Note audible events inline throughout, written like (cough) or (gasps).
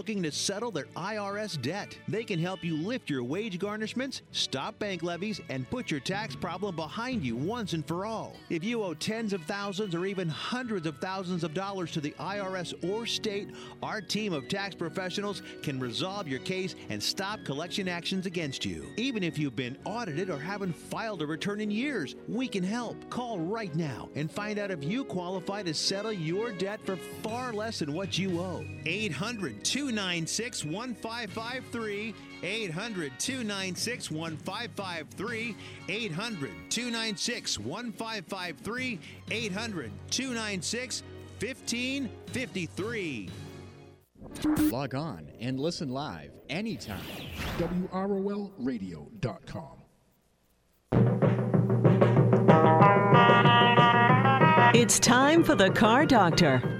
looking to settle their IRS debt. They can help you lift your wage garnishments, stop bank levies, and put your tax problem behind you once and for all. If you owe tens of thousands or even hundreds of thousands of dollars to the IRS or state, our team of tax professionals can resolve your case and stop collection actions against you. Even if you've been audited or haven't filed a return in years, we can help. Call right now and find out if you qualify to settle your debt for far less than what you owe. 800 296 1553. 800 296 1553. 800 296 1553. 800 296 1553. Log on and listen live anytime. WROLradio.com. It's time for the Car Doctor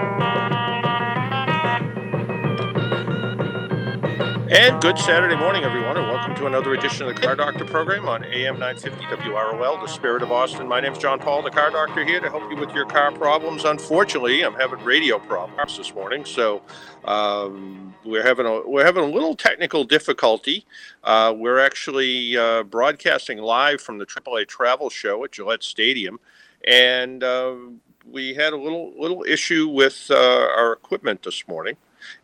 And good Saturday morning, everyone, and welcome to another edition of the Car Doctor program on AM 950 WROL, the spirit of Austin. My name is John Paul, the Car Doctor, here to help you with your car problems. Unfortunately, I'm having radio problems this morning, so um, we're having a we're having a little technical difficulty. Uh, we're actually uh, broadcasting live from the AAA Travel Show at Gillette Stadium, and uh, we had a little little issue with uh, our equipment this morning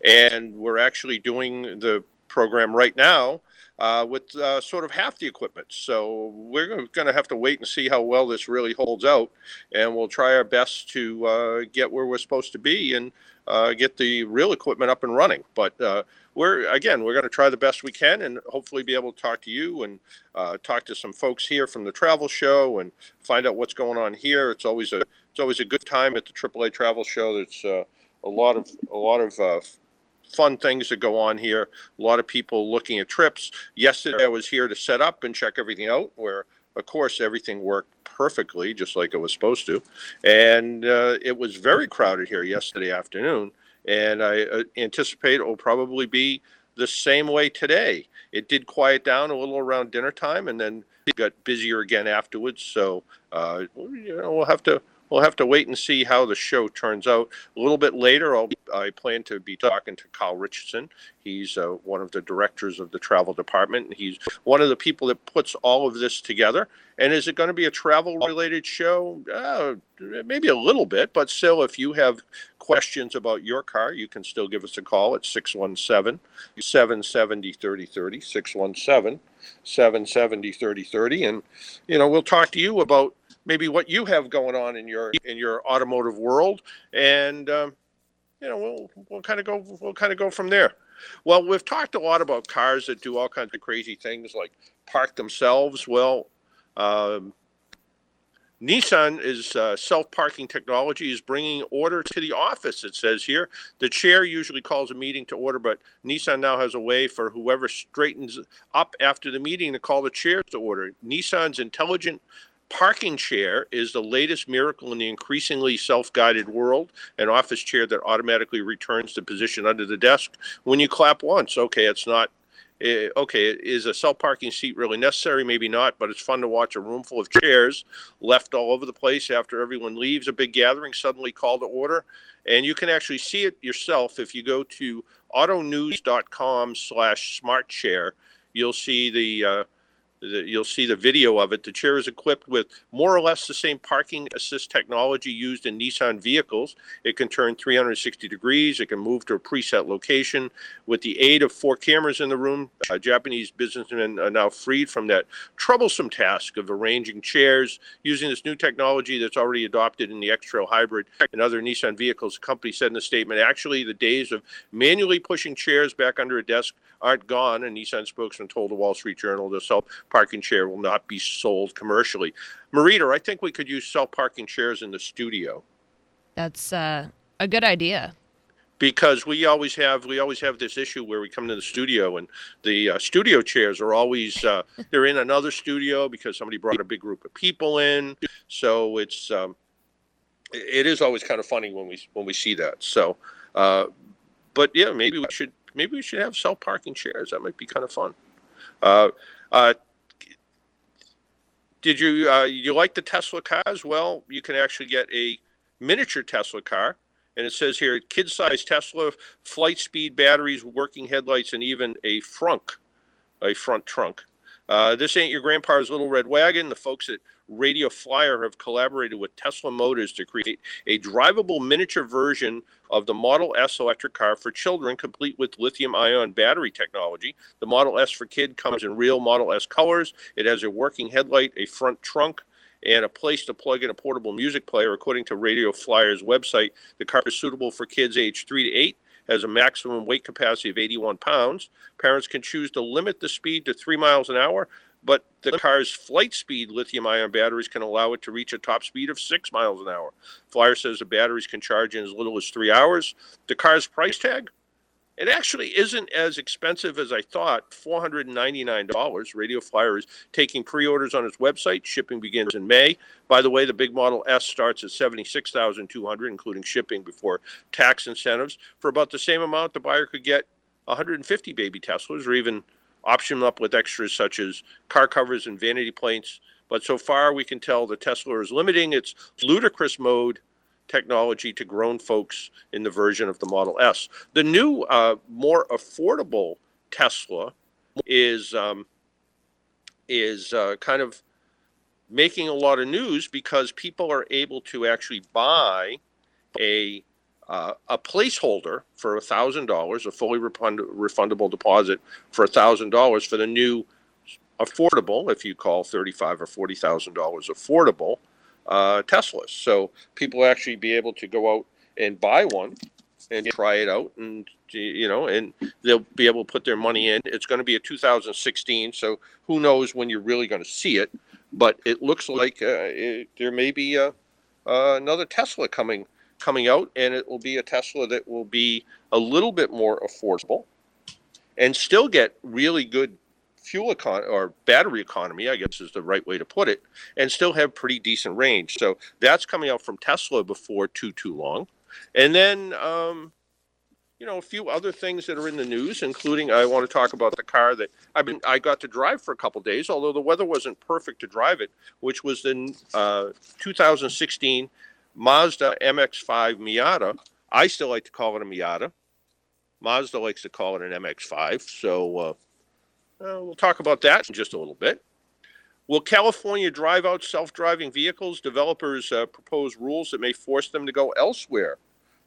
and we're actually doing the program right now uh, with uh, sort of half the equipment. So we're going to have to wait and see how well this really holds out, and we'll try our best to uh, get where we're supposed to be and uh, get the real equipment up and running. But uh, we're again, we're going to try the best we can, and hopefully be able to talk to you and uh, talk to some folks here from the travel show and find out what's going on here. It's always a it's always a good time at the AAA Travel Show. There's a lot of a lot of fun things that go on here. A lot of people looking at trips. Yesterday, I was here to set up and check everything out, where, of course, everything worked perfectly, just like it was supposed to. And uh, it was very crowded here yesterday afternoon. And I uh, anticipate it will probably be the same way today. It did quiet down a little around dinner time and then got busier again afterwards. So, uh, you know, we'll have to we'll have to wait and see how the show turns out. A little bit later, I'll, I plan to be talking to Kyle Richardson. He's uh, one of the directors of the travel department. He's one of the people that puts all of this together. And is it going to be a travel related show? Uh, maybe a little bit, but still, if you have questions about your car, you can still give us a call at 617 770 3030. 617 770 3030. And, you know, we'll talk to you about maybe what you have going on in your in your automotive world, and um, you know we'll we'll kind of go we'll kind of go from there. Well, we've talked a lot about cars that do all kinds of crazy things like park themselves. Well, um, Nissan is uh, self-parking technology is bringing order to the office. It says here the chair usually calls a meeting to order, but Nissan now has a way for whoever straightens up after the meeting to call the chair to order. Nissan's intelligent Parking chair is the latest miracle in the increasingly self guided world. An office chair that automatically returns to position under the desk when you clap once. Okay, it's not. Uh, okay, is a self parking seat really necessary? Maybe not, but it's fun to watch a room full of chairs left all over the place after everyone leaves a big gathering suddenly call to order. And you can actually see it yourself if you go to autonews.com slash smart chair. You'll see the. Uh, You'll see the video of it. The chair is equipped with more or less the same parking assist technology used in Nissan vehicles. It can turn 360 degrees. It can move to a preset location. With the aid of four cameras in the room, uh, Japanese businessmen are now freed from that troublesome task of arranging chairs using this new technology that's already adopted in the X-Trail Hybrid and other Nissan vehicles. The company said in a statement, actually, the days of manually pushing chairs back under a desk aren't gone. A Nissan spokesman told the Wall Street Journal the self parking chair will not be sold commercially. Marita, I think we could use self parking chairs in the studio. That's uh, a good idea. because we always have we always have this issue where we come to the studio and the uh, studio chairs are always uh, (laughs) they're in another studio because somebody brought a big group of people in so it's um, it is always kind of funny when we when we see that so uh, but yeah maybe we should maybe we should have self parking chairs that might be kind of fun uh, uh, did you uh, you like the Tesla cars? Well, you can actually get a miniature Tesla car and it says here kid-sized Tesla, flight speed batteries, working headlights, and even a frunk, a front trunk. Uh, this ain't your grandpa's little red wagon. The folks at Radio Flyer have collaborated with Tesla Motors to create a drivable miniature version of the Model S electric car for children, complete with lithium ion battery technology. The Model S for Kid comes in real Model S colors. It has a working headlight, a front trunk, and a place to plug in a portable music player. According to Radio Flyer's website, the car is suitable for kids aged 3 to 8 has a maximum weight capacity of 81 pounds. Parents can choose to limit the speed to 3 miles an hour, but the car's flight speed lithium ion batteries can allow it to reach a top speed of 6 miles an hour. Flyer says the batteries can charge in as little as 3 hours. The car's price tag it actually isn't as expensive as I thought. Four hundred and ninety-nine dollars. Radio Flyer is taking pre-orders on its website. Shipping begins in May. By the way, the big Model S starts at seventy-six thousand two hundred, including shipping before tax incentives. For about the same amount, the buyer could get one hundred and fifty baby Teslas, or even option them up with extras such as car covers and vanity plates. But so far, we can tell the Tesla is limiting its ludicrous mode technology to grown folks in the version of the Model S. The new, uh, more affordable Tesla is um, is uh, kind of making a lot of news because people are able to actually buy a uh, a placeholder for thousand dollars, a fully refund- refundable deposit for thousand dollars for the new affordable, if you call thirty-five or forty thousand dollars affordable, uh, Teslas. So people actually be able to go out and buy one and try it out and you know and they'll be able to put their money in it's going to be a 2016 so who knows when you're really going to see it but it looks like uh, it, there may be a, uh, another tesla coming coming out and it will be a tesla that will be a little bit more affordable and still get really good fuel econ or battery economy, I guess is the right way to put it, and still have pretty decent range. So that's coming out from Tesla before too too long, and then um, you know a few other things that are in the news, including I want to talk about the car that I've been I got to drive for a couple days, although the weather wasn't perfect to drive it, which was the uh, 2016 Mazda MX-5 Miata. I still like to call it a Miata. Mazda likes to call it an MX-5. So uh, uh, we'll talk about that in just a little bit. Will California drive out self driving vehicles? Developers uh, propose rules that may force them to go elsewhere.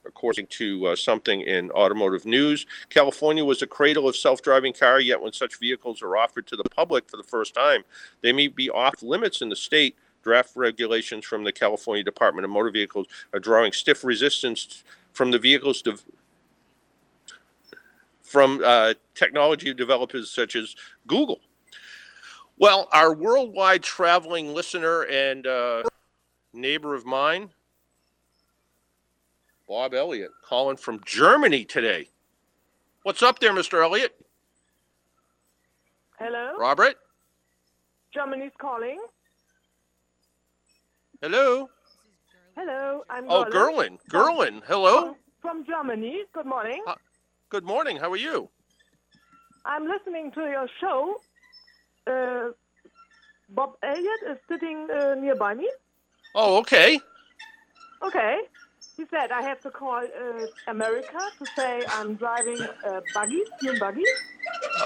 According to uh, something in automotive news, California was a cradle of self driving car, yet when such vehicles are offered to the public for the first time, they may be off limits in the state. Draft regulations from the California Department of Motor Vehicles are drawing stiff resistance from the vehicles de- from uh, technology developers such as Google. Well, our worldwide traveling listener and uh, neighbor of mine, Bob Elliott, calling from Germany today. What's up there, Mr. Elliott? Hello? Robert? Germany's calling. Hello? Hello, I'm Oh, Gerlind. Gerlind. Hello? From, from Germany. Good morning. Uh, Good morning. How are you? I'm listening to your show. Uh, Bob Elliott is sitting uh, nearby me. Oh, okay. Okay. He said I have to call uh, America to say I'm driving a buggy, dune buggy.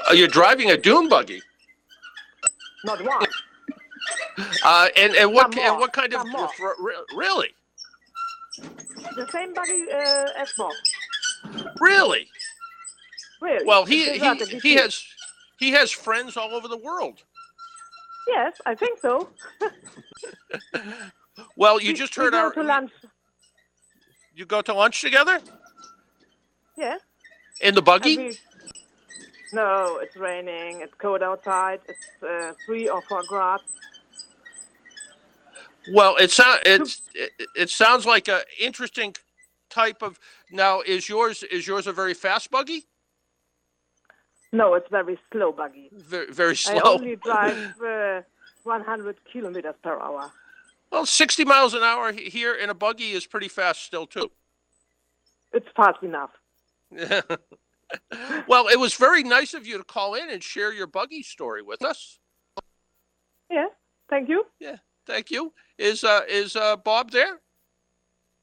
Uh, you're driving a dune buggy. Not one. (laughs) Uh, and and what and what kind of Some more. really the same buggy uh, as Bob. really Really. well he he, he has he has friends all over the world. Yes, I think so. (laughs) Well, you We- just heard our you go to lunch together Yes. in the buggy. we- No, it's raining. It's cold outside. It's uh, three or four grades. Well, it sounds it's it, it sounds like a interesting type of now is yours is yours a very fast buggy? No, it's very slow buggy. Very, very slow. I only drive uh, 100 kilometers per hour. Well, 60 miles an hour here in a buggy is pretty fast still too. It's fast enough. (laughs) well, it was very nice of you to call in and share your buggy story with us. Yeah, thank you. Yeah, thank you. Is uh is uh Bob there?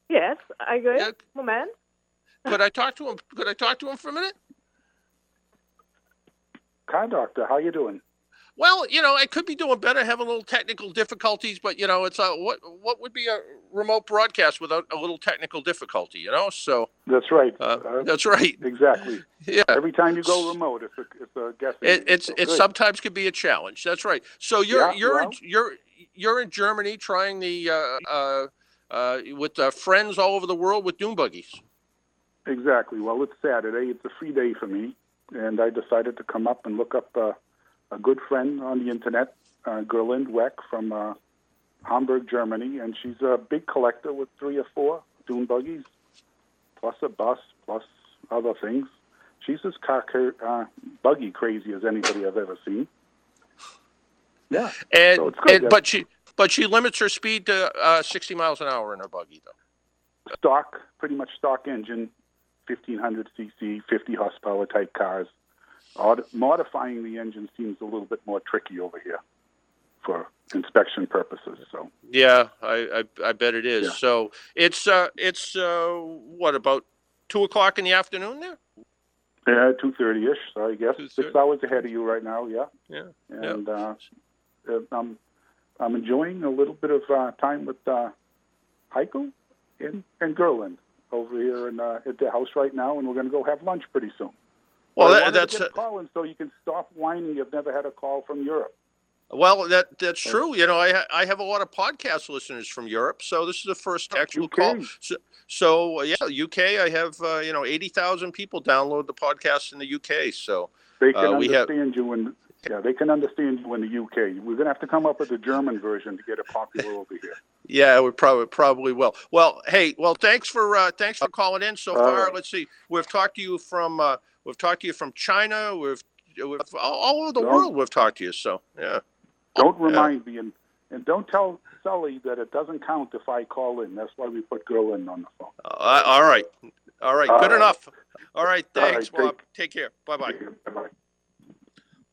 Yes, I go. Yeah. Moment. Could I talk to him? Could I talk to him for a minute? Car doctor, how you doing? Well, you know, I could be doing better, having a little technical difficulties, but you know, it's a what what would be a remote broadcast without a little technical difficulty, you know? So That's right. uh, Uh, that's right. exactly. (laughs) Yeah, Every time you go remote, it's a, it's a guessing. it, it's so it good. sometimes can be a challenge. That's right. So you're Yeah, you're in, you're you're in Germany trying the uh, uh, uh, with uh, friends all over the world with dune buggies. Exactly. Well, it's Saturday. It's a free day for me, and I decided to come up and look up uh, a good friend on the internet, uh, Gerlind Weck from uh, Hamburg, Germany, and she's a big collector with three or four dune buggies, plus a bus, plus other things. She's as car uh, buggy crazy as anybody I've ever seen. Yeah. And, So it's good, and yeah. but she but she limits her speed to uh, 60 miles an hour in her buggy though. stock, pretty much stock engine, 1500 cc, 50 horsepower type cars. Modifying the engine seems a little bit more tricky over here for inspection purposes. So Yeah, I I, I bet it is. Yeah. So it's uh it's uh what about two o'clock in the afternoon there? yeah, 230 ish. So I guess 2:30. six hours ahead of you right now. Yeah, Yeah. and uh, uh, I'm I'm enjoying a little bit of uh, time with uh, Heiko and and Gerlind over here in, uh, at the house right now, and we're going to go have lunch pretty soon. Well, that, that's a call in so you can stop whining. You've never had a call from Europe. well that that's true. You know, I I have a lot of podcast listeners from Europe, so this is the first actual UK. call. So, so uh, yeah, UK. I have uh, you know eighty thousand people download the podcast in the UK. So They can Uh, we have- understand you in yeah, they can understand you in the UK. We're gonna have to come up with a German version to get it popular over here. Yeah, we probably probably will. Well, hey, well, thanks for uh, thanks for calling in so far. right. Let's see, we've talked to you from uh, we've talked to you from China. We've, we've all, over the world. We've talked to you. So yeah. Don't remind me and and don't tell Sully that it doesn't count if I call in. That's why we put Gerlind on the phone. Uh, all right. All right. All Good right. enough. All right. All right, Thanks, take- Bob. Take care. Bye bye.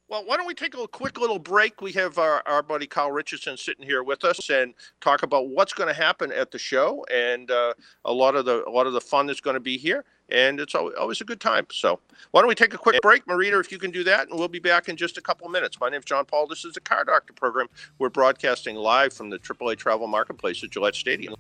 Well, why don't we take a quick little break? We have our, our buddy Kyle Richardson sitting here with us and talk about what's going to happen at the show and uh, a lot of the a lot of the fun that's going to be here. And it's always, a good time. So why don't we take a quick break, Marita, if you can do that, and we'll be back in just a couple of minutes. My name's John Paul. This is the Car Doctor program. We're broadcasting live from the AAA Travel Marketplace at Gillette Stadium.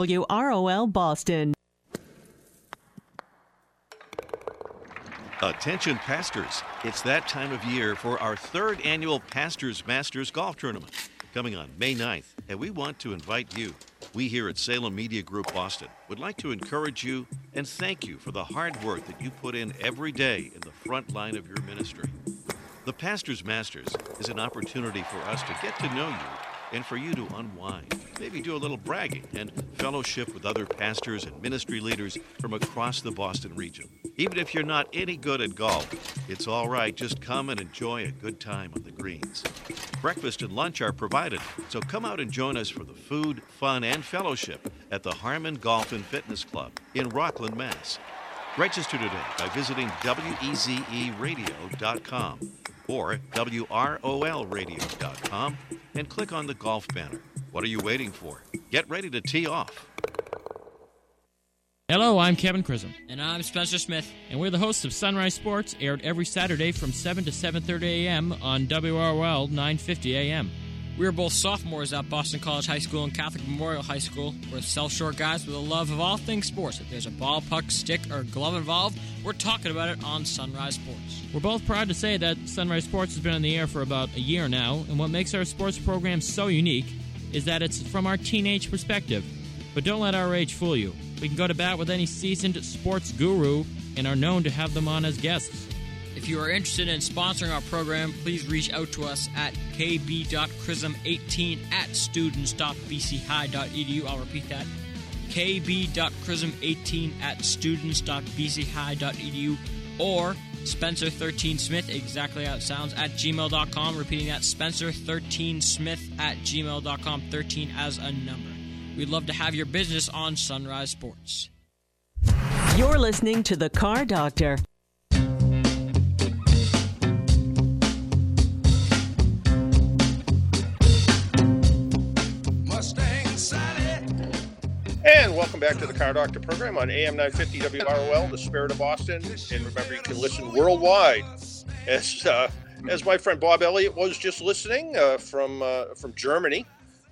WROL Boston. Attention pastors, it's that time of year for our third annual Pastors Masters Golf Tournament coming on May 9th, and we want to invite you. We here at Salem Media Group Boston would like to encourage you and thank you for the hard work that you put in every day in the front line of your ministry. The Pastors Masters is an opportunity for us to get to know you and for you to unwind, maybe do a little bragging and fellowship with other pastors and ministry leaders from across the Boston region. Even if you're not any good at golf, it's all right. Just come and enjoy a good time on the greens. Breakfast and lunch are provided, so come out and join us for the food, fun, and fellowship at the Harmon Golf and Fitness Club in Rockland, Mass. Register today by visiting wezeradio.com or wrolradio.com and click on the golf banner. What are you waiting for? Get ready to tee off. Hello, I'm Kevin Chrism. And I'm Spencer Smith. And we're the hosts of Sunrise Sports, aired every Saturday from 7 to 7.30 a.m. on WROL 950 a.m. We are both sophomores at Boston College High School and Catholic Memorial High School. We're South Shore guys with a love of all things sports. If there's a ball, puck, stick, or glove involved, we're talking about it on Sunrise Sports. We're both proud to say that Sunrise Sports has been on the air for about a year now, and what makes our sports program so unique is that it's from our teenage perspective. But don't let our age fool you. We can go to bat with any seasoned sports guru and are known to have them on as guests. If you are interested in sponsoring our program, please reach out to us at kb.chrism18 at students.bchigh.edu. I'll repeat that kb.chrism18 at students.bchigh.edu or Spencer13Smith, exactly how it sounds, at gmail.com. Repeating that, Spencer13Smith at gmail.com, 13 as a number. We'd love to have your business on Sunrise Sports. You're listening to The Car Doctor. And welcome back to the Car Doctor program on AM 950 WROL, the Spirit of Boston. And remember, you can listen worldwide. As uh, as my friend Bob Elliott was just listening uh, from uh, from Germany.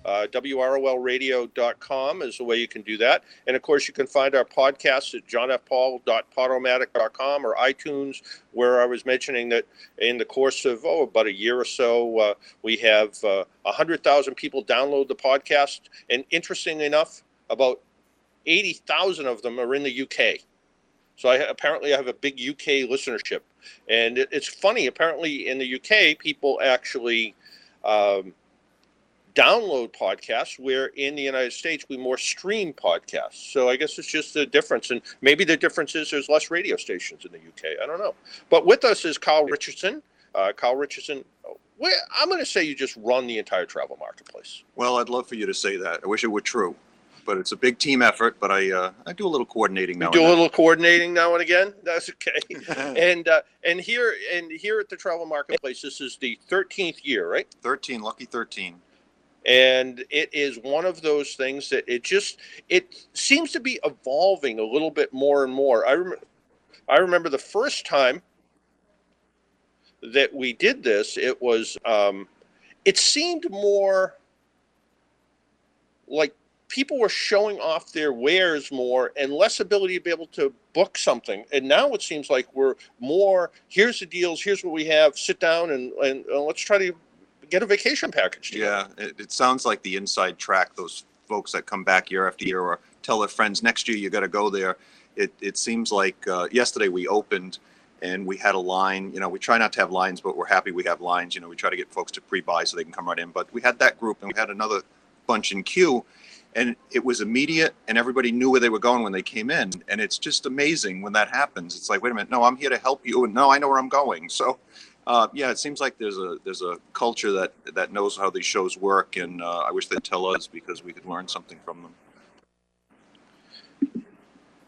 Uh, WROLradio.com is the way you can do that. And of course, you can find our podcast at johnfpaul.podomatic.com or iTunes, where I was mentioning that in the course of, oh, about a year or so, uh, we have uh, 100,000 people download the podcast. And interestingly enough, about 80,000 of them are in the UK. So I apparently I have a big UK listenership, and it, it's funny. Apparently, in the UK, people actually um, download podcasts, where in the United States we more stream podcasts. So I guess it's just the difference, and maybe the difference is there's less radio stations in the UK. I don't know. But with us is Kyle Richardson. Uh, Kyle Richardson. I'm going to say you just run the entire travel marketplace. Well, I'd love for you to say that. I wish it were true but it's a big team effort. But I uh, I do a little coordinating now. You do a little coordinating now and again. (laughs) That's okay. (laughs) and uh, and here and here at the Travel Marketplace, this is the thirteenth year, right? Thirteen, lucky thirteen. And it is one of those things that it just it seems to be evolving a little bit more and more. I remember I remember the first time that we did this. It was um, it seemed more like people were showing off their wares more and less ability to be able to book something. And now it seems like we're more here's the deals, here's what we have, sit down and, and, and let's try to get a vacation package. Together. Yeah, it, it, sounds like the inside track, those folks that come back year after year or tell their friends next year you got to go there. It, it seems like uh, yesterday we opened and we had a line. You know, we try not to have lines, but we're happy we have lines. You know, we try to get folks to pre buy so they can come right in. But we had that group and we had another bunch in queue and it was immediate and everybody knew where they were going when they came in and it's just amazing when that happens it's like wait a minute no i'm here to help you and no i know where i'm going so uh, yeah it seems like there's a there's a culture that that knows how these shows work and uh, i wish they'd tell us because we could learn something from them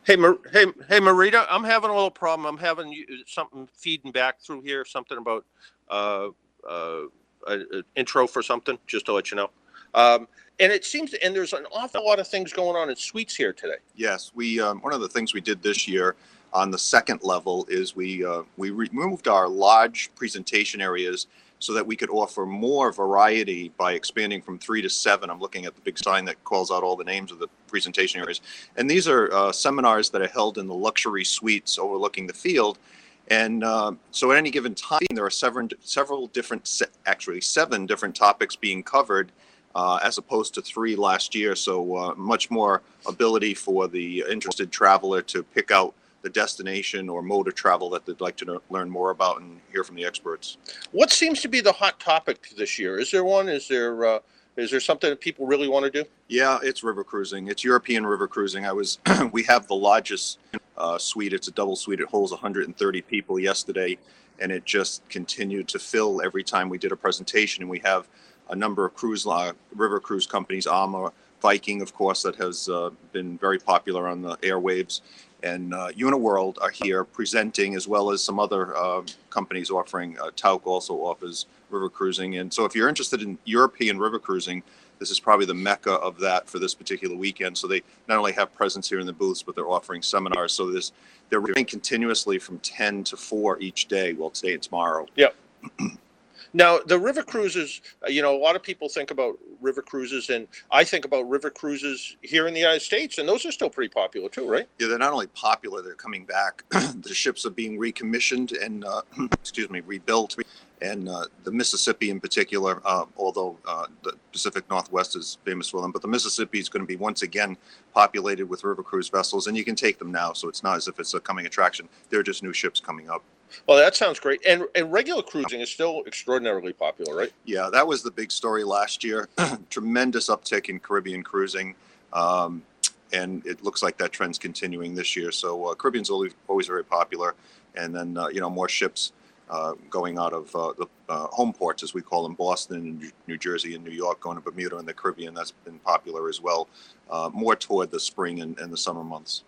Hey, Mar- hey, hey, Marita, I'm having a little problem. I'm having something feeding back through here, something about uh, uh, an intro for something, just to let you know. Um, and it seems, and there's an awful lot of things going on in suites here today. Yes, we um, one of the things we did this year on the second level is we uh, we removed our large presentation areas so that we could offer more variety by expanding from three to seven. I'm looking at the big sign that calls out all the names of the presentation areas, and these are uh, seminars that are held in the luxury suites overlooking the field. And uh, so, at any given time, there are several several different, actually seven different topics being covered uh, as opposed to three last year. So uh, much more ability for the interested traveler to pick out the destination or mode of travel that they'd like to learn more about and hear from the experts. What seems to be the hot topic this year? Is there one? Is there uh, is there something that people really want to do? Yeah, it's river cruising. It's European river cruising. I was (clears throat) we have the largest uh, suite. It's a double suite. It holds 130 people yesterday, and it just continued to fill every time we did a presentation. And we have a number of cruise river cruise companies, AMA, Viking, of course, that has uh, been very popular on the airwaves, and uh, Uniworld are here presenting, as well as some other uh, companies offering. Uh, Tauk also offers river cruising, and so if you're interested in European river cruising, this is probably the mecca of that for this particular weekend. So they not only have presence here in the booths, but they're offering seminars. So this they're running continuously from 10 to 4 each day. Well, today and tomorrow. Yep. Now, the river cruises, uh, you know, a lot of people think about river cruises, and I think about river cruises here in the United States, and those are still pretty popular too, right? Yeah, they're not only popular; they're coming back. (clears throat) the ships are being recommissioned and, uh, (clears throat) excuse me, rebuilt. And uh, the Mississippi, in particular, uh, although uh, the Pacific Northwest is famous for them, but the Mississippi is going to be once again populated with river cruise vessels, and you can take them now. So it's not as if it's a coming attraction. They're just new ships coming up. Well, that sounds great. And and regular cruising is still extraordinarily popular, right? Yeah, that was the big story last year. (clears throat) Tremendous uptick in Caribbean cruising. Um, and it looks like that trend's continuing this year. So uh, Caribbean's always, always very popular. And then, uh, you know, more ships uh, going out of uh, the uh, home ports, as we call them, Boston, New Jersey, and New York, going to Bermuda and the Caribbean. That's been popular as well, uh, more toward the spring and, and the summer months.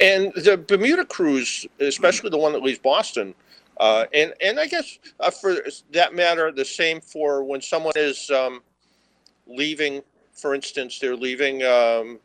And the Bermuda cruise, especially the one that leaves Boston, uh, and and I guess uh, for that matter, the same for when someone is um, leaving. For instance, they're leaving um,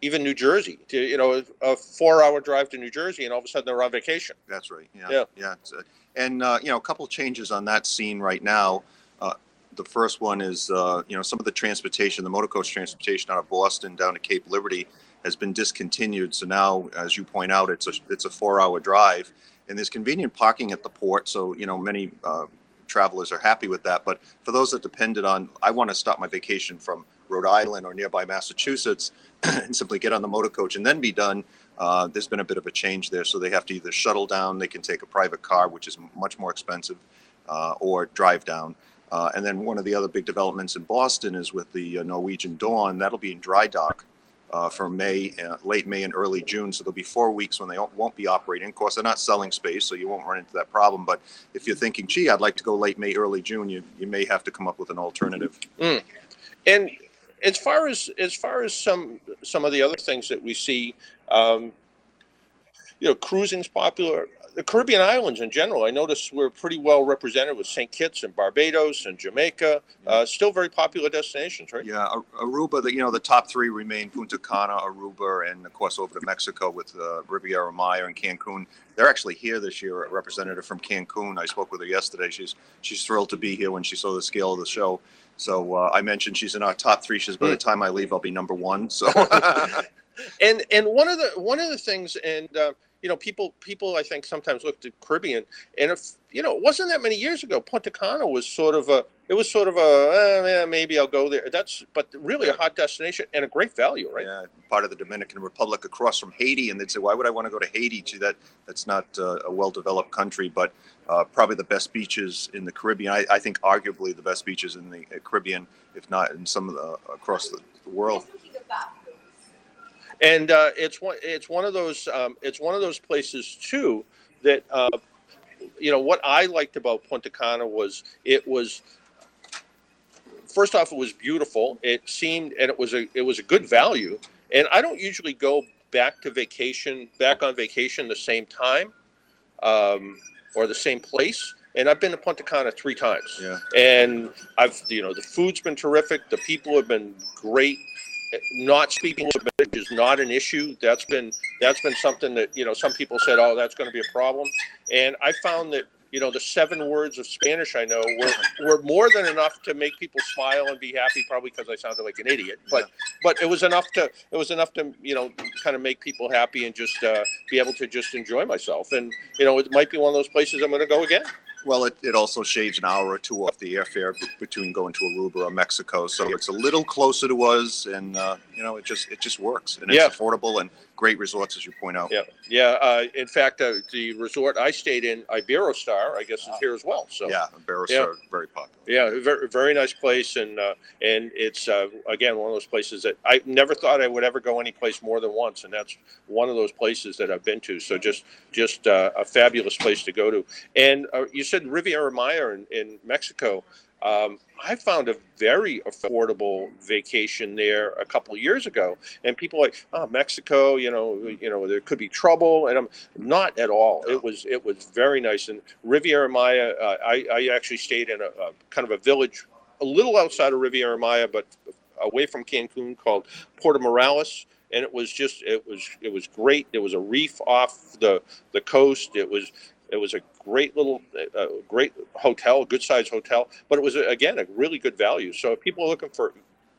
even New Jersey. To, you know, a four-hour drive to New Jersey, and all of a sudden they're on vacation. That's right. Yeah. Yeah. yeah uh, and uh, you know, a couple changes on that scene right now. Uh, the first one is uh, you know some of the transportation, the motor coach transportation out of Boston down to Cape Liberty has been discontinued. So now, as you point out, it's a it's a four-hour drive and there's convenient parking at the port. So you know many uh, travelers are happy with that. But for those that depended on, I want to stop my vacation from Rhode Island or nearby Massachusetts (clears throat) and simply get on the motor coach and then be done. Uh, there's been a bit of a change there, so they have to either shuttle down, they can take a private car, which is much more expensive, uh, or drive down. Uh, and then one of the other big developments in Boston is with the uh, Norwegian Dawn. That'll be in dry dock uh, for May, uh, late May and early June. So there'll be four weeks when they won't be operating. Of course, they're not selling space, so you won't run into that problem. But if you're thinking, gee, I'd like to go late May, early June, you, you may have to come up with an alternative. Mm. And as far as as far as some some of the other things that we see, um, you know, cruising's popular the Caribbean islands in general, I noticed we're pretty well represented with St. Kitts and Barbados and Jamaica. Uh, still very popular destinations, right? Yeah, Aruba. The, you know, the top three remain Punta Cana, Aruba, and of course over to Mexico with uh, Riviera Maya and Cancun. They're actually here this year. A representative from Cancun. I spoke with her yesterday. She's she's thrilled to be here when she saw the scale of the show. So uh, I mentioned she's in our top three. She's by the hmm. time I leave, I'll be number one. So. (laughs) and and one of the one of the things and uh, you know, people people I think sometimes look to Caribbean, and if you know, it wasn't that many years ago. Punta Cana was sort of a it was sort of a eh, maybe I'll go there. That's but really a hot destination and a great value, right? Yeah, part of the Dominican Republic across from Haiti, and they'd say, why would I want to go to Haiti? To that that's not uh, a well developed country, but uh, probably the best beaches in the Caribbean. I, I, think arguably the best beaches in the Caribbean, if not in some of the across the, the world and uh, it's one it's one of those um, it's one of those places too that uh, you know what I liked about Punta Cana was it was first off it was beautiful it seemed and it was a it was a good value and I don't usually go back to vacation back on vacation the same time um, or the same place and I've been to Punta Cana three times. Yeah. And I've, you know, the food's been terrific. The people have been great not speaking Spanish is not an issue. That's been that's been something that you know some people said, oh, that's going to be a problem, and I found that you know the seven words of Spanish I know were, were more than enough to make people smile and be happy. Probably because I sounded like an idiot, but yeah. but it was enough to it was enough to you know kind of make people happy and just uh, be able to just enjoy myself. And you know it might be one of those places I'm going to go again. Well, it, it also shaves an hour or two off the airfare between going to Aruba or Mexico, so it's a little closer to us, and uh, you know, it just it just works and it's Yeah. affordable and great resorts as you point out. Yeah, yeah. Uh, in fact, uh, the resort I stayed in, Iberostar, I guess, is here as well. So Yeah, Barrows Yeah. very popular. Yeah, very very nice place, and uh, and it's uh, again one of those places that I never thought I would ever go any place more than once, and that's one of those places that I've been to. So just just uh, a fabulous place to go to. And uh, you said Riviera Maya in, in Mexico. Um, I found a very affordable vacation there a couple of years ago, and people like, oh, Mexico, you know, you know, there could be trouble, and I'm not at all. It was it was very nice, and Riviera Maya. Uh, I I actually stayed in a, a kind of a village a little outside of Riviera Maya, but away from Cancun, called Puerto Morelos, and it was just it was it was great. There was a reef off the the coast. It was it was a great little uh, great hotel, good sized hotel, but it was again a really good value. So if people are looking for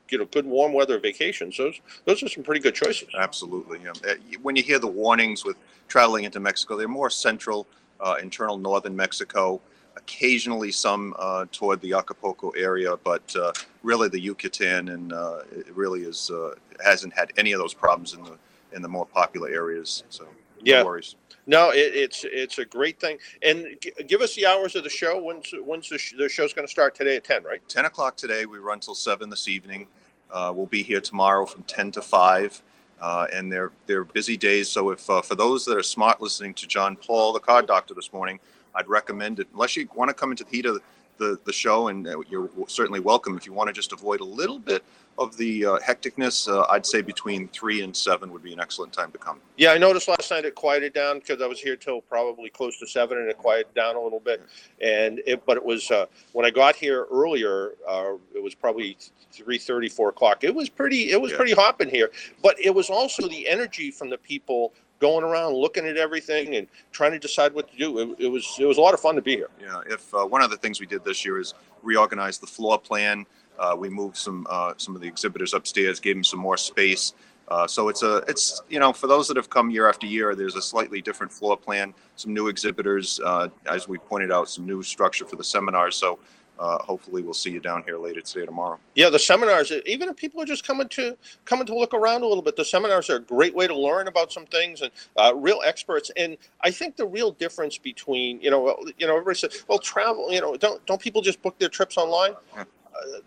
you know good warm weather vacations, those those are some pretty good choices. Absolutely. Yeah. Uh, When you hear the warnings with traveling into Mexico, they're more central, uh, internal northern Mexico. Occasionally, some uh, toward the Acapulco area, but uh, really the Yucatan, and uh, it really is uh, hasn't had any of those problems in the in the more popular areas. So no Yeah. worries. No, it, it's it's a great thing. And g- give us the hours of the show. When's when's the, sh- the show's going to start today at ten, right? 10 o'clock today. We run till 7 this evening. Uh, we'll be here tomorrow from 10 to 5. Uh, and they're, they're busy days. So, if uh, for those that are smart listening to John Paul, the car doctor, this morning, I'd recommend it. Unless you want to come into the heat of the, the show, and uh, you're certainly welcome. If you want to just avoid a little bit of the uh, hecticness, uh, I'd say between 3 and 7 would be an excellent time to come. Yeah, I noticed last night it quieted down because I was here till probably close to seven, and it quieted down a little bit. And it, but it was uh, when I got here earlier. Uh, it was probably three thirty, four o'clock. It was pretty. It was Yeah. pretty hopping here. But it was also the energy from the people going around, looking at everything, and trying to decide what to do. It, it was. It was a lot of fun to be here. Yeah, if uh, one of the things we did this year is reorganize the floor plan. Uh, we moved some uh, some of the exhibitors upstairs, gave them some more space. Uh, so it's a it's you know for those that have come year after year, there's a slightly different floor plan, some new exhibitors, uh, as we pointed out, some new structure for the seminars. So uh, hopefully we'll see you down here later today tomorrow. Yeah, the seminars. Even if people are just coming to coming to look around a little bit, the seminars are a great way to learn about some things and uh, real experts. And I think the real difference between you know you know everybody says, well, travel. You know, don't don't people just book their trips online? Yeah.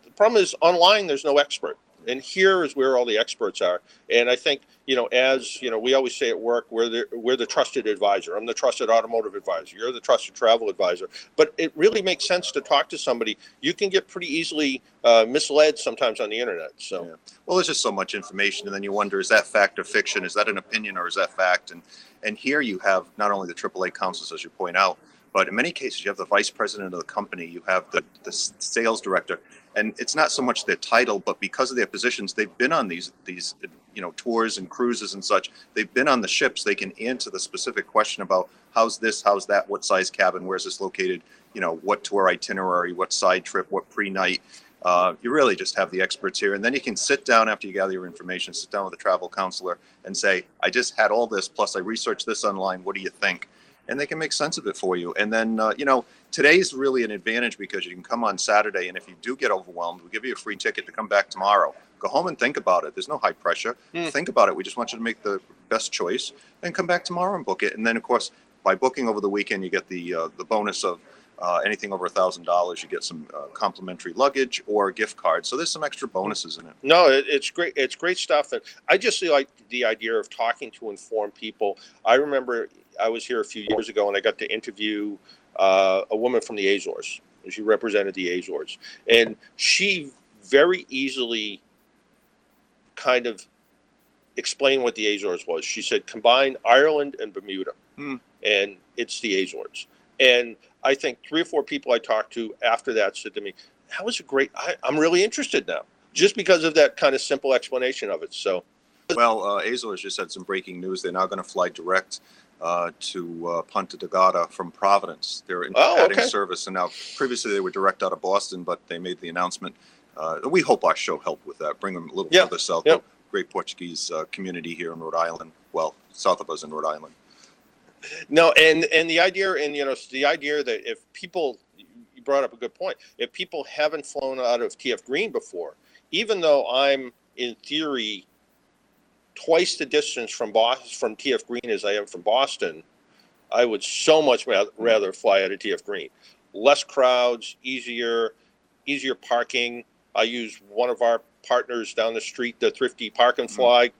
The problem is online. There's no expert, and here is where all the experts are. And I think you know, as you know, we always say at work, we're the we're the trusted advisor. I'm the trusted automotive advisor. You're the trusted travel advisor. But it really makes sense to talk to somebody. You can get pretty easily uh, misled sometimes on the internet. So. Yeah. Well, there's just so much information, and then you wonder: is that fact or fiction? Is that an opinion or is that fact? And and here you have not only the AAA councils, as you point out, but in many cases you have the vice president of the company, you have the the sales director, and it's not so much their title, but because of their positions, they've been on these these you know tours and cruises and such. They've been on the ships. They can answer the specific question about how's this, how's that, what size cabin, where's this located, you know, what tour itinerary, what side trip, what pre-night. Uh, you really just have the experts here, and then you can sit down after you gather your information, sit down with a travel counselor, and say, "I just had all this, plus I researched this online. What do you think?" And they can make sense of it for you. And then, uh, you know, today is really an advantage because you can come on Saturday, and if you do get overwhelmed, we'll give you a free ticket to come back tomorrow. Go home and think about it. There's no high pressure. Hmm. Think about it. We just want you to make the best choice, and come back tomorrow and book it. And then, of course, by booking over the weekend, you get the uh, the bonus of uh, anything over a thousand dollars, you get some uh, complimentary luggage or a gift card. So there's some extra bonuses in it. No, it, it's great. It's great stuff, and I just like the idea of talking to informed people. I remember I was here a few years ago, and I got to interview uh, a woman from the Azores. She represented the Azores, and she very easily kind of explained what the Azores was. She said, combine Ireland and Bermuda, Hmm. and it's the Azores. And I think three or four people I talked to after that said to me, "That was a great. I, I'm really interested now, just because of that kind of simple explanation of it." So, Well, uh, Azores just had some breaking news. They're now going to fly direct uh, to uh, Punta Delgada from Providence. They're in- Oh, adding okay. service, and now previously they were direct out of Boston, but they made the announcement. Uh, we hope our show helped with that. Bring them a little Yeah, further south. yeah. Great Portuguese uh, community here in Rhode Island. Well, south of us in Rhode Island. No, and and the idea, and you know, the idea that if people, you brought up a good point. If people haven't flown out of TF Green before, even though I'm in theory twice the distance from Boston from TF Green as I am from Boston, I would so much rather fly out of TF Green. Less crowds, easier, easier parking. I use one of our partners down the street, the Thrifty Park and Fly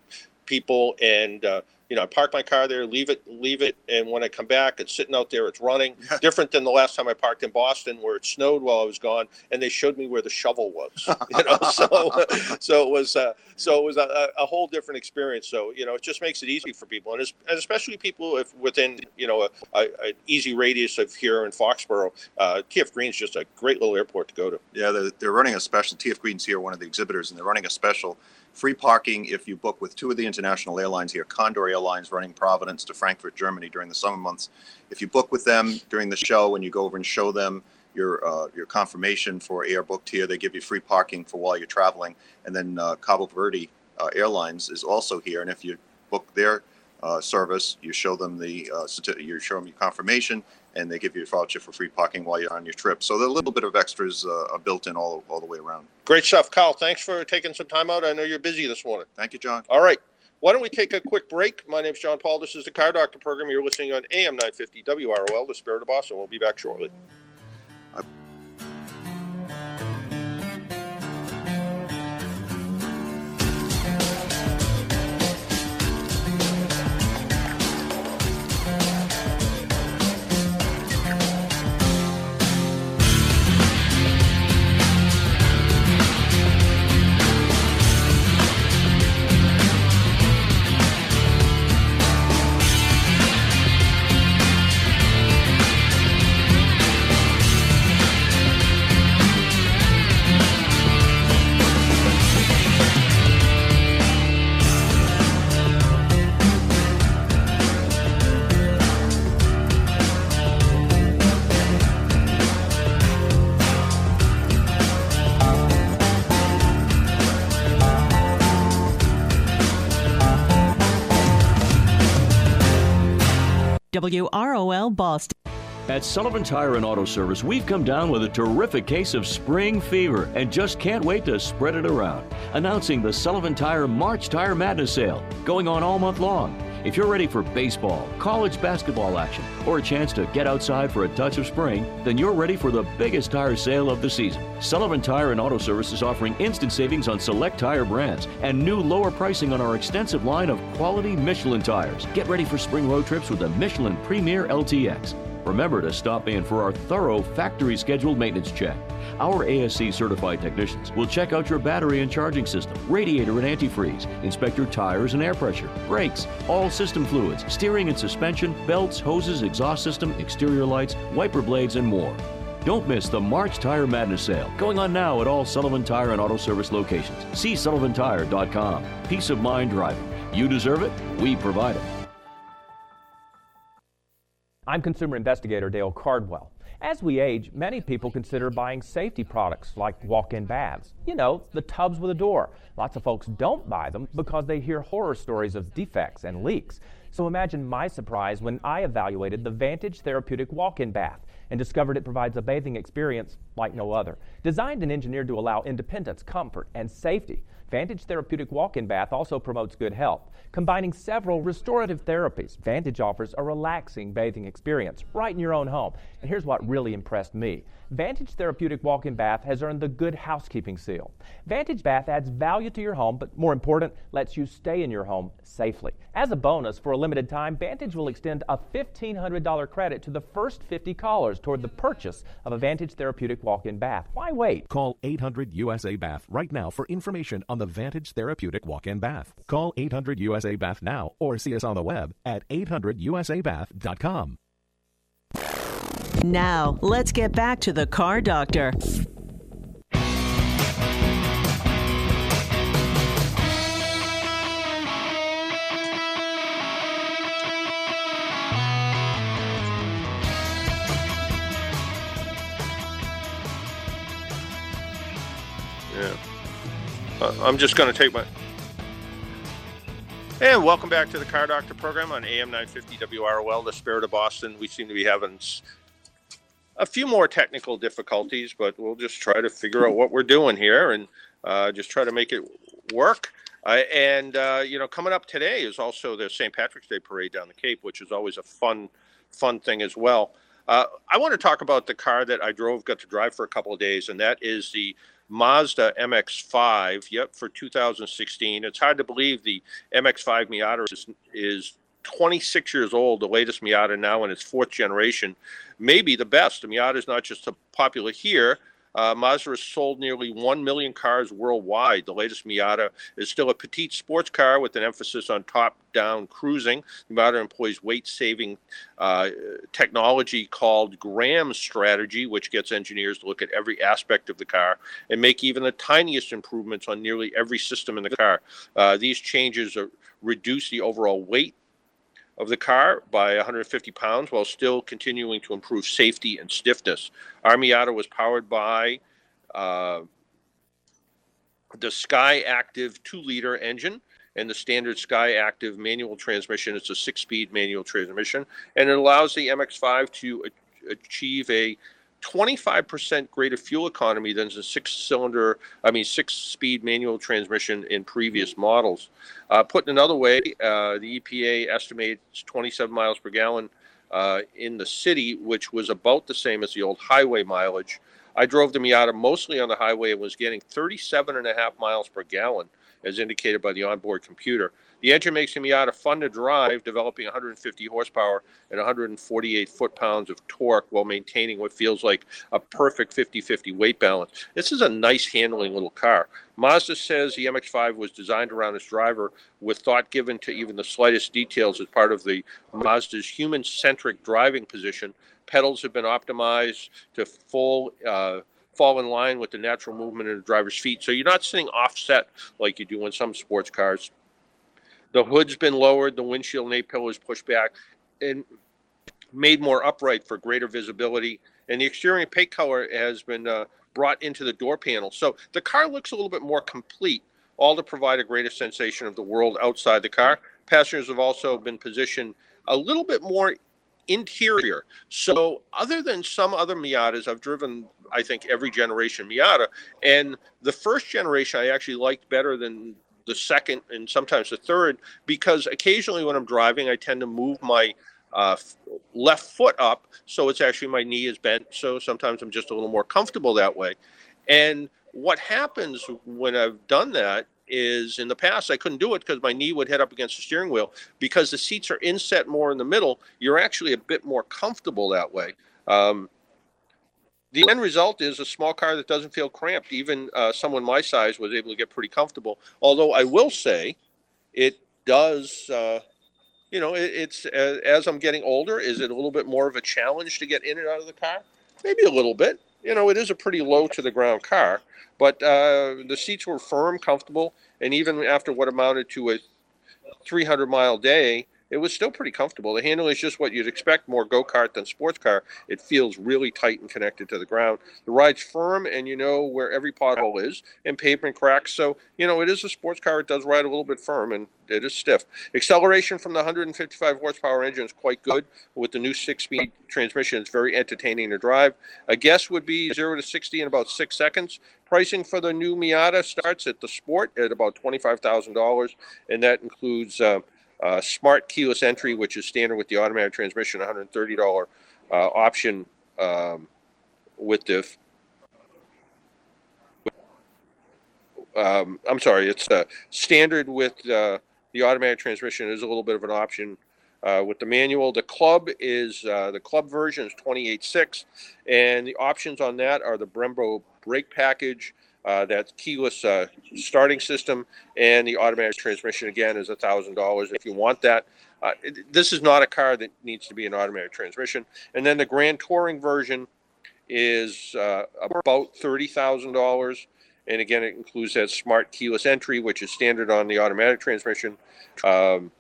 people, and uh, you know, I park my car there, leave it, leave it, and when I come back, it's sitting out there, it's running. Different than the last time I parked in Boston, where it snowed while I was gone, and they showed me where the shovel was. (laughs) You know, (laughs) so so it was uh, so it was a, a, whole different experience. So you know, it just makes it easy for people, and, and especially people if within you know a, an easy radius of here in Foxborough, uh, TF Green's just a great little airport to go to. Yeah, they're, they're running a special. TF Green's here, one of the exhibitors, and they're running a special Free parking if you book with two of the international airlines here, Condor Airlines running Providence to Frankfurt, Germany during the summer months. If you book with them during the show and you go over and show them your uh, your confirmation for air booked here, they give you free parking for while you're traveling. And then uh, Cabo Verde uh, Airlines is also here, and if you book their uh, service, you show them the uh, you show them your confirmation, and they give you a voucher for free parking while you're on your trip. So a little bit of extras uh, built in all, all the way around. Great stuff, Kyle. Thanks for taking some time out. I know you're busy this morning. Thank you, John. All right. Why don't we take a quick break? My name is John Paul. This is the Car Doctor program. You're listening on AM 950 WROL, The Spirit of Boston. We'll be back shortly. WROL Boston. At Sullivan Tire and Auto Service, we've come down with a terrific case of spring fever and just can't wait to spread it around. Announcing the Sullivan Tire March Tire Madness Sale, going on all month long. If you're ready for baseball, college basketball action, or a chance to get outside for a touch of spring, then you're ready for the biggest tire sale of the season. Sullivan Tire and Auto Service is offering instant savings on select tire brands and new lower pricing on our extensive line of quality Michelin tires. Get ready for spring road trips with the Michelin Premier LTX. Remember to stop in for our thorough factory scheduled maintenance check. Our ASE certified technicians will check out your battery and charging system, radiator and antifreeze, inspect your tires and air pressure, brakes, all system fluids, steering and suspension, belts, hoses, exhaust system, exterior lights, wiper blades, and more. Don't miss the March Tire Madness sale going on now at all Sullivan Tire and Auto Service locations. See sullivantire.com. Peace of mind driving. You deserve it, we provide it. I'm consumer investigator Dale Cardwell. As we age, many people consider buying safety products like walk in baths. You know, the tubs with a door. Lots of folks don't buy them because they hear horror stories of defects and leaks. So imagine my surprise when I evaluated the Vantage Therapeutic walk in bath and discovered it provides a bathing experience like no other. Designed and engineered to allow independence, comfort, and safety, Vantage Therapeutic walk in bath also promotes good health. Combining several restorative therapies, Vantage offers a relaxing bathing experience right in your own home. And here's what really impressed me Vantage Therapeutic Walk in Bath has earned the Good Housekeeping Seal. Vantage Bath adds value to your home, but more important, lets you stay in your home safely. As a bonus, for a limited time, Vantage will extend a $1,500 credit to the first 50 callers toward the purchase of a Vantage Therapeutic Walk in Bath. Why wait? Call 800 USA Bath right now for information on the Vantage Therapeutic Walk in Bath. Call 800 USA Bath now or see us on the web at 800usabath.com. Now, let's get back to the car doctor. Uh, I'm just going to take my. And welcome back to the Car Doctor program on AM 950 WROL, the spirit of Boston. We seem to be having a few more technical difficulties, but we'll just try to figure out what we're doing here and uh, just try to make it work. Uh, and uh, you know, coming up today is also the St. Patrick's Day parade down the Cape, which is always a fun, fun thing as well. Uh, I want to talk about the car that I drove, got to drive for a couple of days, and that is the Mazda MX-5. Yep, for 2016. It's hard to believe the MX-5 Miata is, is 26 years old, the latest Miata now in its fourth generation, maybe the best. The Miata is not just popular here, uh, Mazda has sold nearly 1 million cars worldwide. The latest Miata is still a petite sports car with an emphasis on top down cruising. The Miata employs weight saving uh, technology called gram strategy, which gets engineers to look at every aspect of the car and make even the tiniest improvements on nearly every system in the car. Uh, these changes are, reduce the overall weight of the car by 150 pounds while still continuing to improve safety and stiffness. Our Miata was powered by uh, the Skyactiv 2 liter engine and the standard Skyactiv manual transmission. It's a six speed manual transmission, and it allows the MX5 to achieve a 25% greater fuel economy than the six cylinder, I mean, six speed manual transmission in previous models. Uh, put another way, uh, the EPA estimates 27 miles per gallon uh, in the city, which was about the same as the old highway mileage. I drove the Miata mostly on the highway and was getting 37 and a half miles per gallon, as indicated by the onboard computer. The engine makes the Miata fun to drive, developing 150 horsepower and 148 foot-pounds of torque while maintaining what feels like a perfect 50-50 weight balance. This is a nice handling little car. Mazda says the MX-5 was designed around its driver with thought given to even the slightest details as part of the Mazda's human-centric driving position. Pedals have been optimized to full uh, fall in line with the natural movement of the driver's feet. So you're not sitting offset like you do in some sports cars. The hood's been lowered, the windshield and A pillar is pushed back and made more upright for greater visibility. And the exterior paint color has been uh, brought into the door panel. So the car looks a little bit more complete, all to provide a greater sensation of the world outside the car. Passengers have also been positioned a little bit more interior. So, other than some other Miatas, I've driven, I think, every generation Miata, and the first generation I actually liked better than the second and sometimes the third because occasionally when I'm driving, I tend to move my uh, left foot up so it's actually my knee is bent. So sometimes I'm just a little more comfortable that way. And what happens when I've done that is in the past I couldn't do it because my knee would head up against the steering wheel. Because the seats are inset more in the middle, you're actually a bit more comfortable that way. Um, the end result is a small car that doesn't feel cramped. Even uh, someone my size was able to get pretty comfortable. Although I will say, it does. Uh, you know, it, it's uh, as I'm getting older, is it a little bit more of a challenge to get in and out of the car? Maybe a little bit. You know, it is a pretty low to the ground car, but uh, the seats were firm, comfortable, and even after what amounted to a 300 mile day, it was still pretty comfortable. The handling is just what you'd expect more go kart than sports car. It feels really tight and connected to the ground. The ride's firm, and you know where every pothole is and pavement cracks. So, you know, it is a sports car. It does ride a little bit firm and it is stiff. Acceleration from the 155 horsepower engine is quite good. With the new six speed transmission, it's very entertaining to drive. A guess would be 0 to 60 in about six seconds. Pricing for the new Miata starts at the Sport at about $25,000, and that includes. Uh, uh, smart keyless entry, which is standard with the automatic transmission, $130 uh, option um, with the. Um, I'm sorry, it's uh, standard with uh, the automatic transmission is a little bit of an option uh, with the manual. The club is uh, the club version is 28.6, and the options on that are the Brembo brake package, uh, that keyless uh, starting system and the automatic transmission again is a thousand dollars if you want that. Uh, it, this is not a car that needs to be an automatic transmission. And then the Grand Touring version is uh, about thirty thousand dollars. And again, it includes that smart keyless entry, which is standard on the automatic transmission. Um,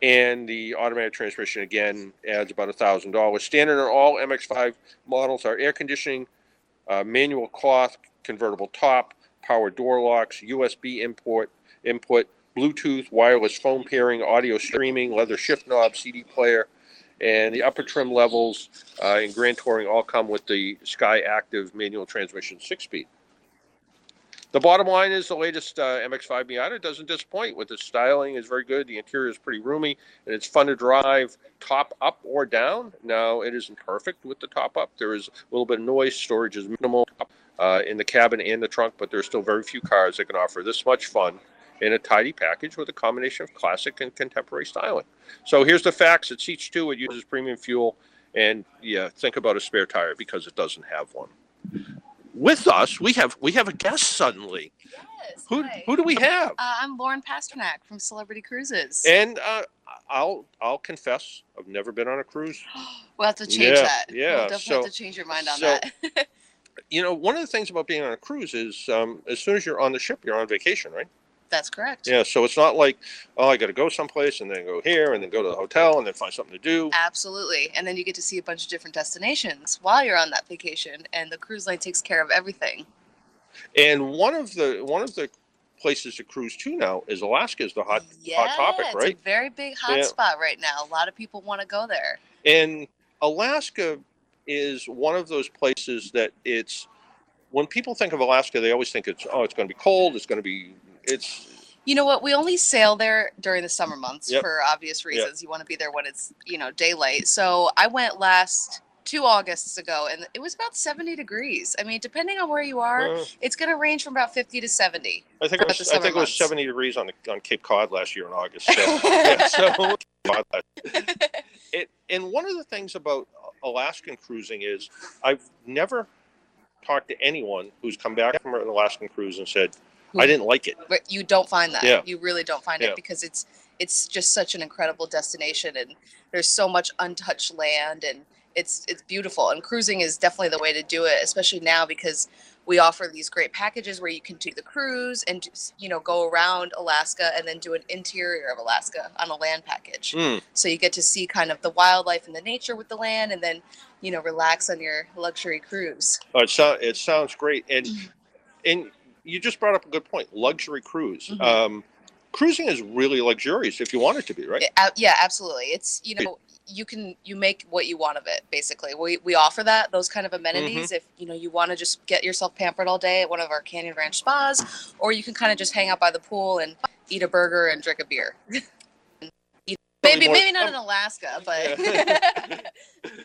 and the automatic transmission again adds about a thousand dollars. Standard on all MX5 models are air conditioning, uh, manual cloth convertible top, power door locks, USB import input, Bluetooth, wireless phone pairing, audio streaming, leather shift knob, CD player, and the upper trim levels uh, in Grand Touring all come with the Skyactiv manual transmission six speed. The bottom line is the latest uh, MX-5 Miata doesn't disappoint. With the styling is very good. The interior is pretty roomy, and it's fun to drive top up or down. Now it isn't perfect with the top up. There is a little bit of noise. Storage is minimal uh, in the cabin and the trunk, but there's still very few cars that can offer this much fun in a tidy package with a combination of classic and contemporary styling. So here's the facts: it seats two. It uses premium fuel, and yeah, think about a spare tire because it doesn't have one with us, we have we have a guest suddenly. Yes. Who hi. who do we have? Uh, I'm Lauren Pasternak from Celebrity Cruises. And uh, I'll I'll confess, I've never been on a cruise. (gasps) we'll have to change Yeah, that. yeah, We'll definitely so- have to change your mind on so- that. (laughs) You know, one of the things about being on a cruise is um, as soon as you're on the ship, you're on vacation, right? That's correct. Yeah. So it's not like oh, I got to go someplace and then go here and then go to the hotel and then find something to do. Absolutely. And then you get to see a bunch of different destinations while you're on that vacation, and the cruise line takes care of everything. And one of the one of the places to cruise to now is Alaska is the hot Yeah, hot topic, it's right? a very big hot Yeah. spot right now. A lot of people want to go there. And Alaska is one of those places that it's when people think of Alaska, they always think it's oh, it's going to be cold, it's going to be it's You know what? We only sail there during the summer months Yep. for obvious Yep. reasons. You want to be there when it's, you know, daylight. So I went last two Augusts ago and it was about 70 degrees. I mean, depending on where you are, Uh. it's going to range from about 50 to 70. I think it was I think it was 70 degrees on the, on Cape Cod last year in August. So, (laughs) yeah, so (laughs) (laughs) it, and one of the things about Alaskan cruising is I've never talked to anyone who's come back from an Alaskan cruise and said I didn't like it. But you don't find that. Yeah. You really don't find Yeah. it because it's it's just such an incredible destination and there's so much untouched land and it's it's beautiful and cruising is definitely the way to do it, especially now because we offer these great packages where you can do the cruise and just, you know go around Alaska and then do an interior of Alaska on a land package. Hmm. So you get to see kind of the wildlife and the nature with the land and then you know relax on your luxury cruise. Oh, it, so, it sounds great, and Mm-hmm. and you just brought up a good point. Luxury cruise. Mhm. Um, cruising is really luxurious if you want it to be, right? Yeah, yeah, absolutely. It's you know you can you make what you want of it. Basically, we we offer that those kind of amenities. Mm-hmm. If you know you want to just get yourself pampered all day at one of our Canyon Ranch spas, or you can kind of just hang out by the pool and eat a burger and drink a beer. (laughs) Maybe more- maybe not in Alaska, (laughs) but (laughs)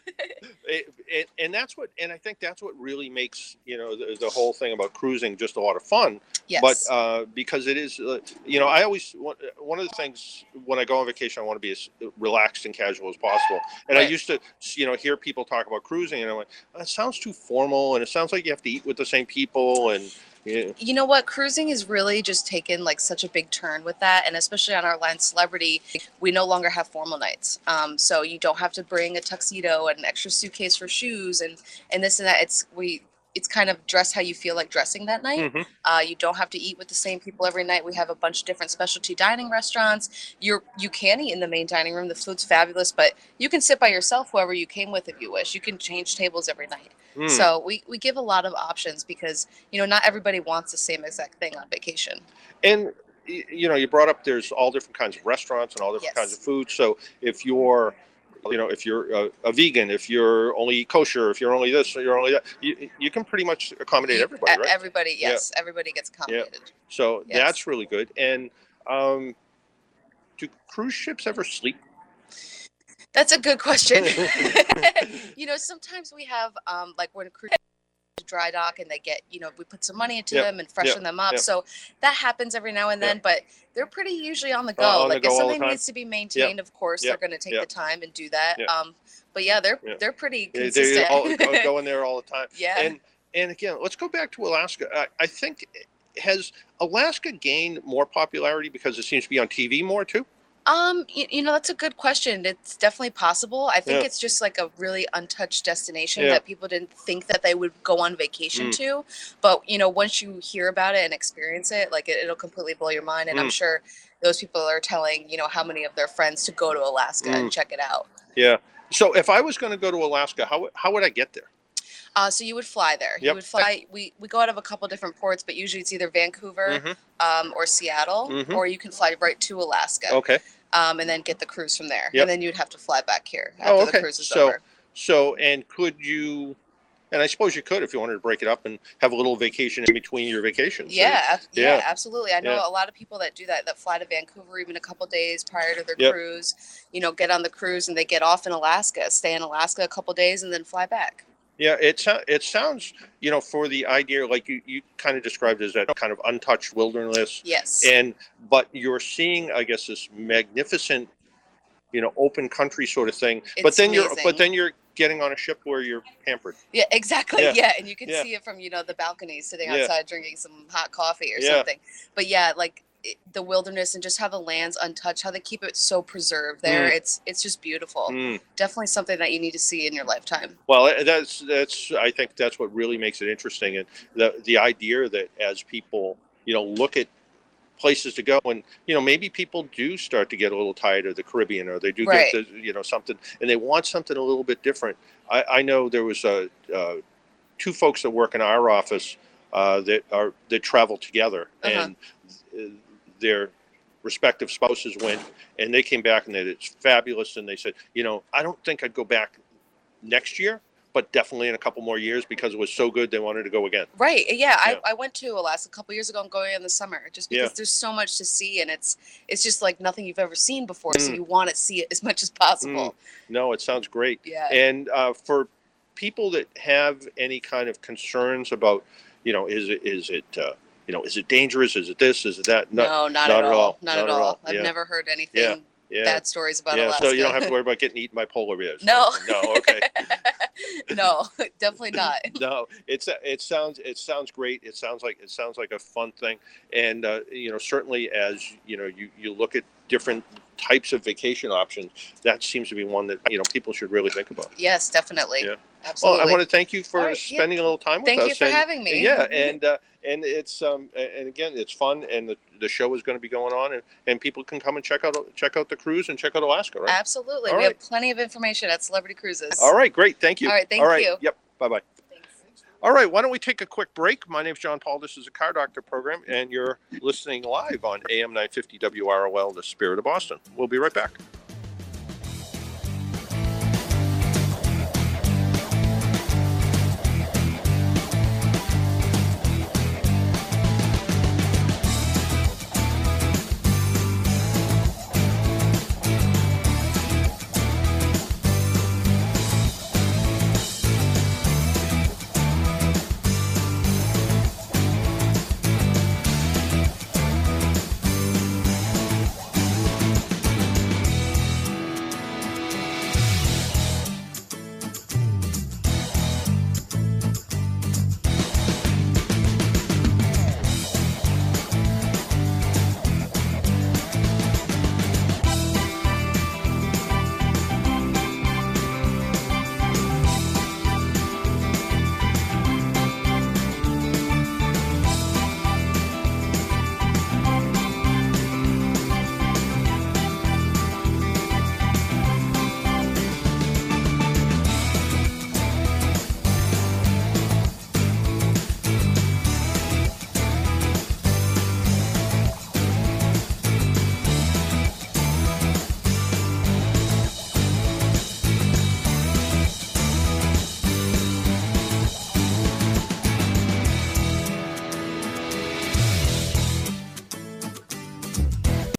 It, it, and that's what, and I think that's what really makes you know the, the whole thing about cruising just a lot of fun. Yes. But uh, because it is, uh, you know, I always one one of the things when I go on vacation, I want to be as relaxed and casual as possible. And I used to, you know, hear people talk about cruising, and I'm like, that sounds too formal, and it sounds like you have to eat with the same people, and you know what? Cruising is really just taken like such a big turn with that and especially on our line celebrity we no longer have formal nights. Um, so you don't have to bring a tuxedo and an extra suitcase for shoes and and this and that. It's we it's kind of dress how you feel like dressing that night. Mhm. uh, you don't have to eat with the same people every night. We have a bunch of different specialty dining restaurants. You're you can eat in the main dining room. The food's fabulous but you can sit by yourself whoever you came with if you wish. You can change tables every night. Mm. so we, we give a lot of options because you know not everybody wants the same exact thing on vacation. and you know you brought up there's all different kinds of restaurants and all different kinds of food. So if you're you know if you're a, a vegan if you're only kosher if you're only this you're only that you, you can pretty much accommodate everybody right Everybody, Yeah. yes, everybody gets accommodated. yeah so Yes. that's really good and um do cruise ships ever sleep That's a good question. (laughs) (laughs) you know, sometimes we have um, like when cruise dry dock and they get you know we put some money into Yep, them and freshen yep, them up yep. so that happens every now and then but they're pretty usually on the go Uh, on the like go if something needs to be maintained of course they're going to take the time and do that um but yeah they're they're pretty consistent They all go, (laughs) go there all the time. Yeah. And and again, let's go back to Alaska. I, I think has Alaska gained more popularity because it seems to be on TV more too. Um, you, you know, that's a good question. It's definitely possible. I think Yeah. it's just like a really untouched destination Yeah. that people didn't think that they would go on vacation Mm. to. But, you know, once you hear about it and experience it, like it, it'll completely blow your mind. And I'm Mm. sure those people are telling, you know, how many of their friends to go to Alaska and Mm. check it out. Yeah. So if I was going to go to Alaska, how would- how would I get there? Uh, so you would fly there. You would fly. We, we go out of a couple different ports, but usually it's either Vancouver Mhm. um, or Seattle, Mhm. or you can fly right to Alaska. Okay. Um, and then get the cruise from there. Yep. And then you'd have to fly back here after Oh, the cruise is So over. so and could you And I suppose you could if you wanted to break it up and have a little vacation in between your vacations. Yeah, ab- yeah, Yeah. absolutely. I know Yeah. a lot of people that do that, that fly to Vancouver even a couple days prior to their Yep. cruise. You know, get on the cruise and they get off in Alaska, stay in Alaska a couple days, and then fly back. Yeah, it it sounds you know for the idea like you, you kind of described as that kind of untouched wilderness. Yes. And but you're seeing I guess this magnificent, you know, open country sort of thing. but It's then you're but then you're getting on a ship where you're pampered. Yeah, exactly. Yeah. Yeah, and you can Yeah. see it from you know the balcony, sitting Yeah. outside drinking some hot coffee or Yeah. something. But yeah, like the wilderness and just how the land's untouched, how they keep it so preserved there. Mm. It's it's just beautiful. Mm. Definitely something that you need to see in your lifetime. Well, uh, that's that's I think that's what really makes it interesting, and the the idea that as people you know look at places to go, and you know maybe people do start to get a little tired of the Caribbean, or they do Right. get the, you know something, and they want something a little bit different. I, I know there was a uh, two folks that work in our office uh, that are that travel together, Uh-huh. and uh, their respective spouses went, and they came back and they said, it's fabulous, and they said, you know, I don't think I'd go back next year, but definitely in a couple more years because it was so good they wanted to go again. Right. Yeah, Yeah. I, I went to Alaska a couple years ago. I'm going in the summer just because Yeah. there's so much to see and it's it's just like nothing you've ever seen before. So Mm. you want to see it as much as possible. Mm. No, it sounds great. Yeah. And uh, for people that have any kind of concerns about, you know, is it is it uh, you know is it dangerous? Is it this? Is it that? no, not, at all. Not, at all. I've Yeah. never heard anything Yeah. Yeah. bad stories about yeah, Alaska. so you don't have to worry about getting eaten by polar bears. No. (laughs) No, okay. (laughs) no, (laughs) definitely not. no, it's it sounds it sounds great. It sounds like it sounds like a fun thing, and uh, you know certainly as you know you you look at different types of vacation options, that seems to be one that you know people should really think about. Yes, definitely. Yeah. Absolutely. Well, I want to thank you for right, yeah. spending a little time with Thank us. Thank you for and- having me. Yeah, and uh, and it's um and again it's fun, and the, the show is going to be going on, and, and people can come and check out check out the cruise and check out Alaska, right? Absolutely. All we right. have plenty of information at Celebrity Cruises. All right, great. Thank you. All right, thank All right. you. Yep. Bye bye. All right, why don't we take a quick break? My name's John Paul. This is a Car Doctor program, and you're listening live on AM 950 WROL, The Spirit of Boston. We'll be right back.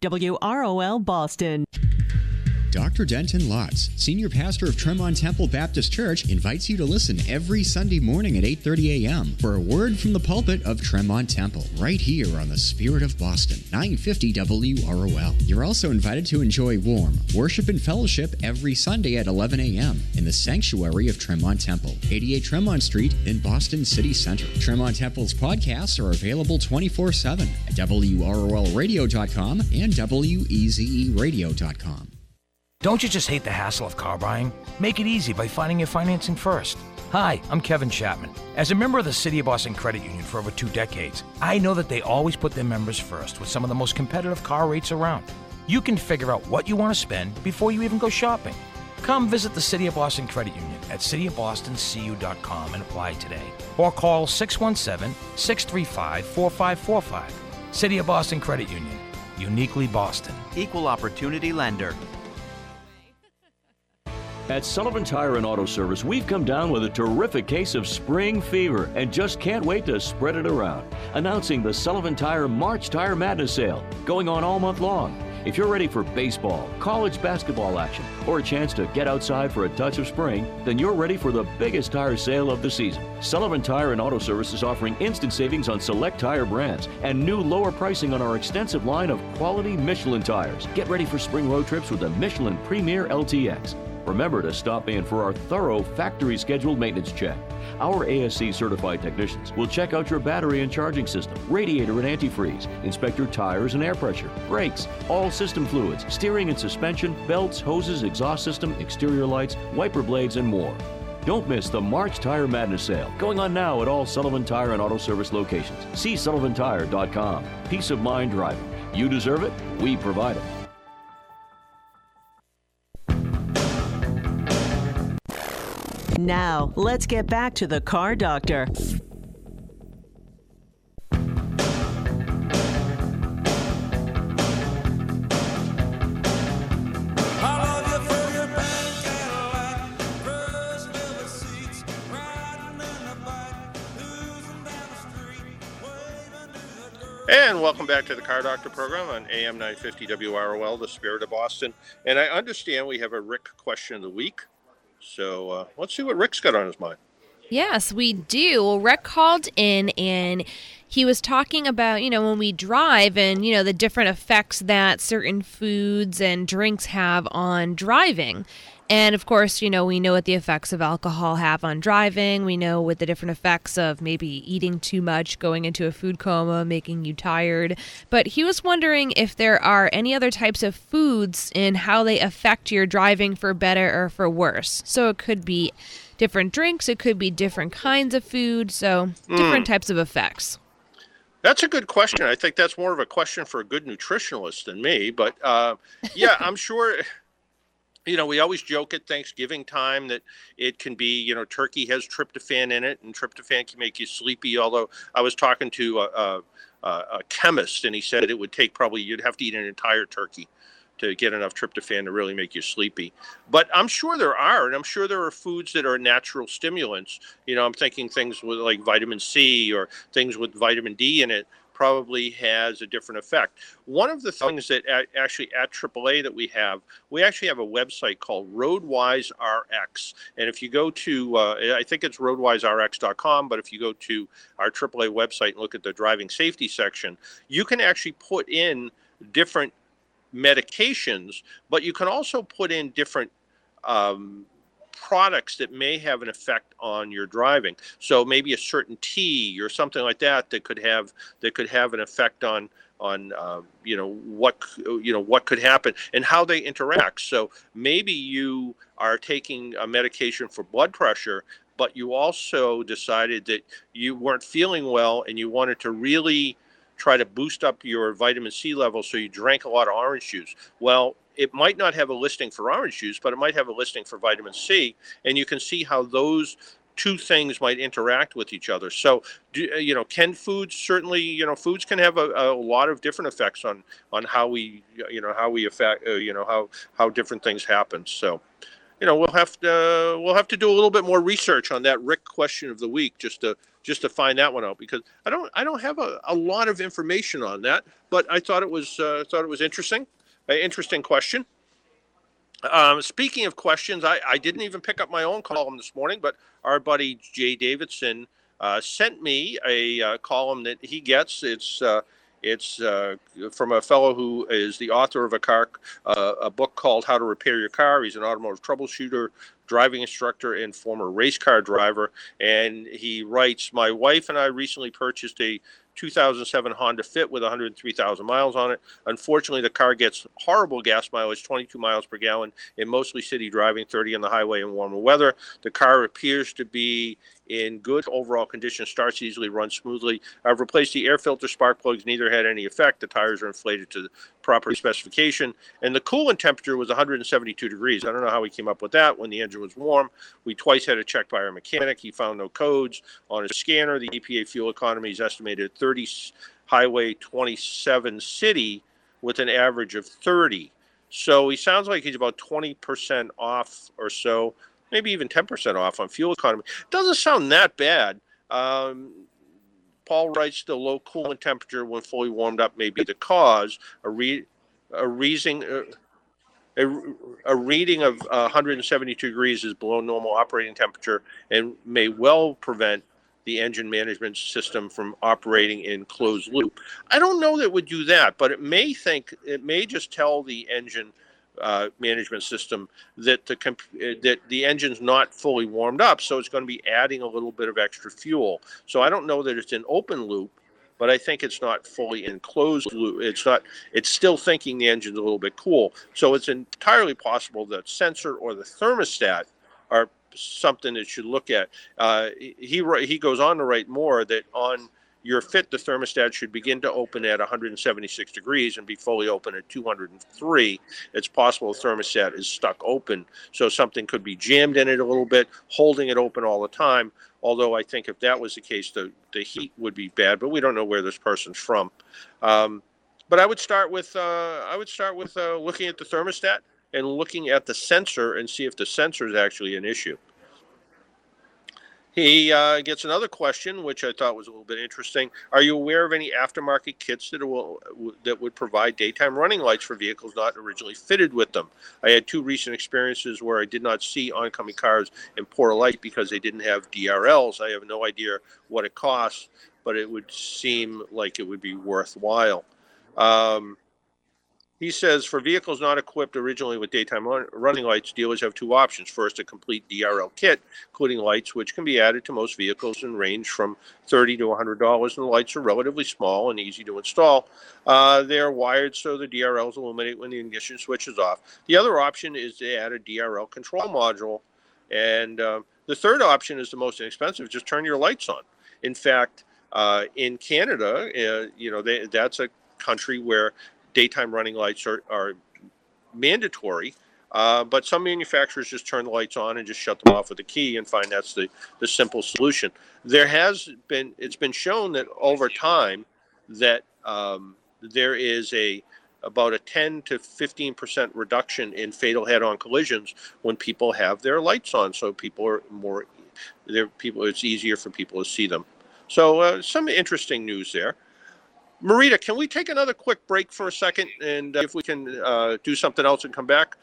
WROL Boston. Dr. Denton Lotz, senior pastor of Tremont Temple Baptist Church, invites you to listen every Sunday morning at 8:30 a.m. for a word from the pulpit of Tremont Temple, right here on the Spirit of Boston, 950 WROL. You're also invited to enjoy warm worship and fellowship every Sunday at 11 a.m. in the sanctuary of Tremont Temple, 88 Tremont Street in Boston City Center. Tremont Temple's podcasts are available 24/7 at WROLradio.com and WEZEradio.com. Don't you just hate the hassle of car buying? Make it easy by finding your financing first. Hi, I'm Kevin Chapman. As a member of the City of Boston Credit Union for over two decades, I know that they always put their members first with some of the most competitive car rates around. You can figure out what you want to spend before you even go shopping. Come visit the City of Boston Credit Union at cityofbostoncu.com and apply today. Or call 617 635 4545. City of Boston Credit Union. Uniquely Boston. Equal Opportunity Lender. At Sullivan Tire and Auto Service, we've come down with a terrific case of spring fever and just can't wait to spread it around. Announcing the Sullivan Tire March Tire Madness Sale, going on all month long. If you're ready for baseball, college basketball action, or a chance to get outside for a touch of spring, then you're ready for the biggest tire sale of the season. Sullivan Tire and Auto Service is offering instant savings on select tire brands and new lower pricing on our extensive line of quality Michelin tires. Get ready for spring road trips with the Michelin Premier LTX. Remember to stop in for our thorough factory scheduled maintenance check. Our ASE certified technicians will check out your battery and charging system, radiator and antifreeze, inspect your tires and air pressure, brakes, all system fluids, steering and suspension, belts, hoses, exhaust system, exterior lights, wiper blades, and more. Don't miss the March Tire Madness sale going on now at all Sullivan Tire and Auto Service locations. See sullivantire.com. Peace of mind driving. You deserve it, we provide it. Now, let's get back to the car doctor. And welcome back to the Car Doctor program on AM 950 WROL, the spirit of Boston. And I understand we have a Rick question of the week. So uh, let's see what Rick's got on his mind. Yes, we do. Well, Rick called in and he was talking about, you know, when we drive and, you know, the different effects that certain foods and drinks have on driving. And of course, you know, we know what the effects of alcohol have on driving. We know what the different effects of maybe eating too much, going into a food coma, making you tired. But he was wondering if there are any other types of foods and how they affect your driving for better or for worse. So it could be different drinks, it could be different kinds of food, so different Mm. types of effects. That's a good question. I think that's more of a question for a good nutritionalist than me. But uh, yeah, I'm sure. You know, we always joke at Thanksgiving time that it can be, you know, turkey has tryptophan in it, and tryptophan can make you sleepy. Although I was talking to a, a, a chemist, and he said it would take probably you'd have to eat an entire turkey to get enough tryptophan to really make you sleepy. But I'm sure there are, and I'm sure there are foods that are natural stimulants. You know, I'm thinking things with like vitamin C or things with vitamin D in it probably has a different effect. One of the things that a- actually at AAA that we have, we actually have a website called Roadwise RX. And if you go to, uh, I think it's roadwiserx.com, but if you go to our AAA website and look at the driving safety section, you can actually put in different medications, but you can also put in different um, products that may have an effect on your driving. So maybe a certain tea or something like that that could have that could have an effect on on uh, you know what you know what could happen and how they interact. So maybe you are taking a medication for blood pressure, but you also decided that you weren't feeling well and you wanted to really try to boost up your vitamin C level, so you drank a lot of orange juice. Well, it might not have a listing for orange juice, but it might have a listing for vitamin C, and you can see how those two things might interact with each other. So, uh, you know, can foods certainly, you know, foods can have a, a lot of different effects on on how we, you know, how we affect, uh, you know, how how different things happen. So, you know, we'll have to we'll have to do a little bit more research on that Rick question of the week just to just to find that one out because I don't I don't have a, a lot of information on that, but I thought it was uh, thought it was interesting, interesting question. Um, speaking of questions, I, I didn't even pick up my own column this morning, but our buddy Jay Davidson uh, sent me a uh, column that he gets. It's uh, it's uh, from a fellow who is the author of a car uh, a book called How to Repair Your Car. He's an automotive troubleshooter, driving instructor, and former race car driver. And he writes, "My wife and I recently purchased a 2007 Honda Fit with 103,000 miles on it. Unfortunately, the car gets horrible gas mileage, 22 miles per gallon in mostly city driving, 30 on the highway in warmer weather. The car appears to be in good overall condition, starts easily, runs smoothly. Uh, I've replaced the air filter, spark plugs, neither had any effect. The tires are inflated to the proper specification. And the coolant temperature was 172 degrees. I don't know how he came up with that when the engine was warm. We twice had it checked by our mechanic. He found no codes on his scanner. The EPA fuel economy is estimated at 30 s- highway 27 city with an average of 30. So he sounds like he's about 20% off or so, maybe even 10% off on fuel economy. Doesn't sound that bad. Um, Paul writes the low coolant temperature when fully warmed up may be the cause. A, re- a reason. Uh, a, a, reading of uh, 172 degrees is below normal operating temperature and may well prevent the engine management system from operating in closed loop. I don't know that would do that, but it may think it may just tell the engine uh, management system that the comp- that the engine's not fully warmed up, so it's going to be adding a little bit of extra fuel. So I don't know that it's an open loop, but I think it's not fully in closed loop. It's not. It's still thinking the engine's a little bit cool. So it's entirely possible that sensor or the thermostat are something that should look at. Uh, he he goes on to write more that on your fit, the thermostat should begin to open at 176 degrees and be fully open at 203. It's possible the thermostat is stuck open, so something could be jammed in it a little bit, holding it open all the time. Although I think if that was the case, the, the heat would be bad, but we don't know where this person's from. Um, but I would start with uh, I would start with uh, looking at the thermostat and looking at the sensor and see if the sensor is actually an issue. He uh, gets another question, which I thought was a little bit interesting. Are you aware of any aftermarket kits that will that would provide daytime running lights for vehicles not originally fitted with them? I had two recent experiences where I did not see oncoming cars in poor light because they didn't have DRLs. I have no idea what it costs, but it would seem like it would be worthwhile. Um, he says for vehicles not equipped originally with daytime running lights, dealers have two options. First, a complete DRL kit, including lights, which can be added to most vehicles and range from 30 to $100. And the lights are relatively small and easy to install. Uh, they're wired so the DRLs illuminate when the ignition switch is off. The other option is to add a DRL control module. And uh, the third option is the most inexpensive just turn your lights on. In fact, uh, in Canada, uh, you know, they, that's a country where daytime running lights are, are mandatory. Uh, but some manufacturers just turn the lights on and just shut them off with a key and find that's the, the simple solution. There has been, it's been shown that over time that um, there is a about a 10 to 15 percent reduction in fatal head-on collisions when people have their lights on. So people are more, people, it's easier for people to see them. So uh, some interesting news there. Marita, can we take another quick break for a second and uh, if we can uh, do something else and come back?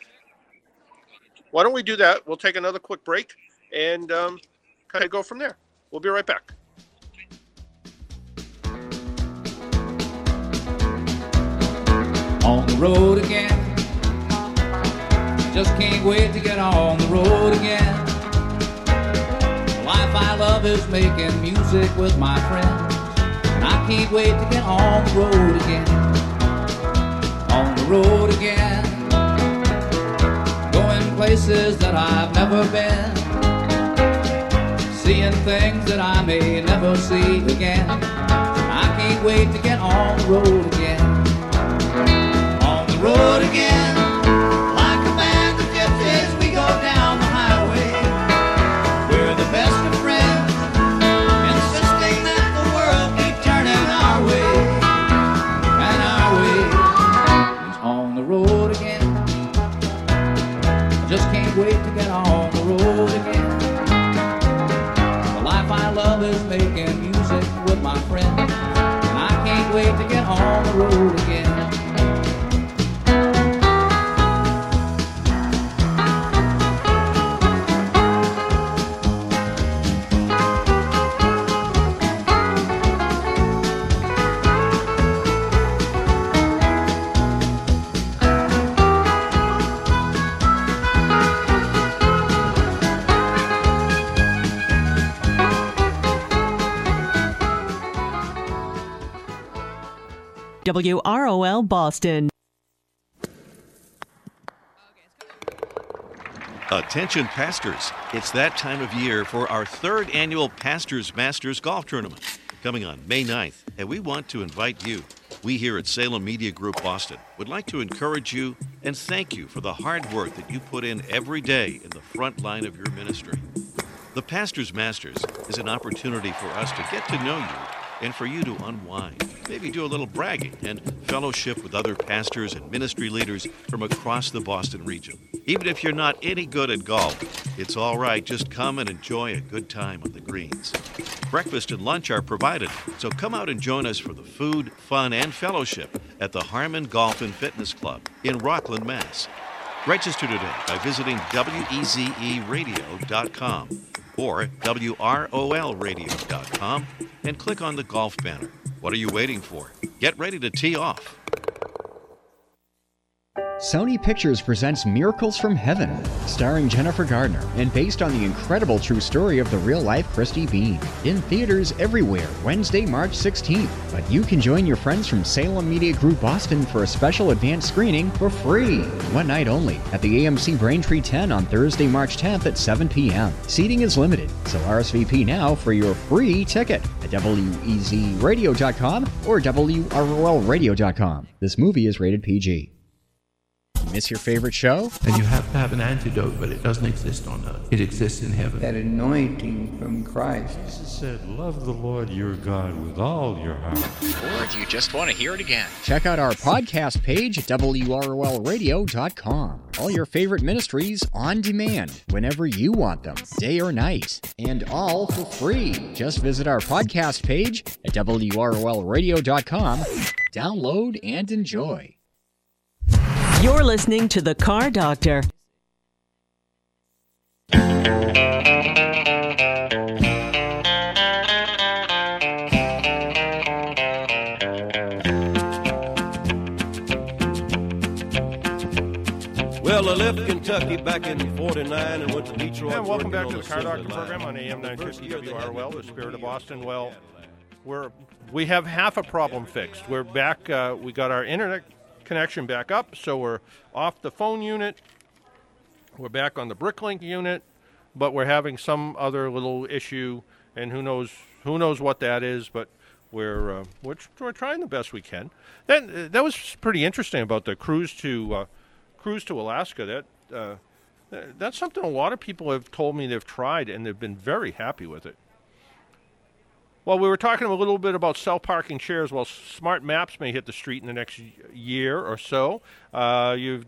Why don't we do that? We'll take another quick break and um, kind of go from there. We'll be right back. On the road again. Just can't wait to get on the road again. The life I love is making music with my friends. I can't wait to get on the road again. On the road again. Going places that I've never been. Seeing things that I may never see again. I can't wait to get on the road again. On the road again. road again. WROL Boston. Attention pastors, it's that time of year for our third annual Pastors Masters Golf Tournament coming on May 9th, and we want to invite you. We here at Salem Media Group Boston would like to encourage you and thank you for the hard work that you put in every day in the front line of your ministry. The Pastors Masters is an opportunity for us to get to know you and for you to unwind. Maybe do a little bragging and fellowship with other pastors and ministry leaders from across the Boston region. Even if you're not any good at golf, it's all right. Just come and enjoy a good time on the greens. Breakfast and lunch are provided, so come out and join us for the food, fun, and fellowship at the Harmon Golf and Fitness Club in Rockland, Mass. Register today by visiting WEZERadio.com or WROLradio.com and click on the golf banner. What are you waiting for? Get ready to tee off. Sony Pictures presents Miracles from Heaven, starring Jennifer Garner and based on the incredible true story of the real life Christy Beam. In theaters everywhere, Wednesday, March 16th. But you can join your friends from Salem Media Group Boston for a special advanced screening for free. One night only at the AMC Braintree 10 on Thursday, March 10th at 7 p.m. Seating is limited, so RSVP now for your free ticket at WEZRadio.com or WROLradio.com. This movie is rated PG. Miss your favorite show? And you have to have an antidote, but it doesn't exist on earth. It exists in heaven. That anointing from Christ. Jesus said, Love the Lord your God with all your heart. Or do you just want to hear it again? Check out our podcast page at WROLradio.com. All your favorite ministries on demand whenever you want them, day or night, and all for free. Just visit our podcast page at WROLradio.com. Download and enjoy. You're listening to The Car Doctor. Well, I left Kentucky back in 49 and went to Detroit. And welcome back to the on Car Assembly Doctor program on AM 950 year they had WROL, the spirit of the Boston. Well, we're we have half a problem fixed. We're back. Uh, we got our internet connection back up, so we're off the phone unit. We're back on the Bricklink unit, but we're having some other little issue, and who knows who knows what that is. But we're uh, we're, we're trying the best we can. Uh, that was pretty interesting about the cruise to uh, cruise to Alaska. That uh, that's something a lot of people have told me they've tried and they've been very happy with it. Well, we were talking a little bit about self-parking chairs. Well, smart maps may hit the street in the next year or so. Uh, you've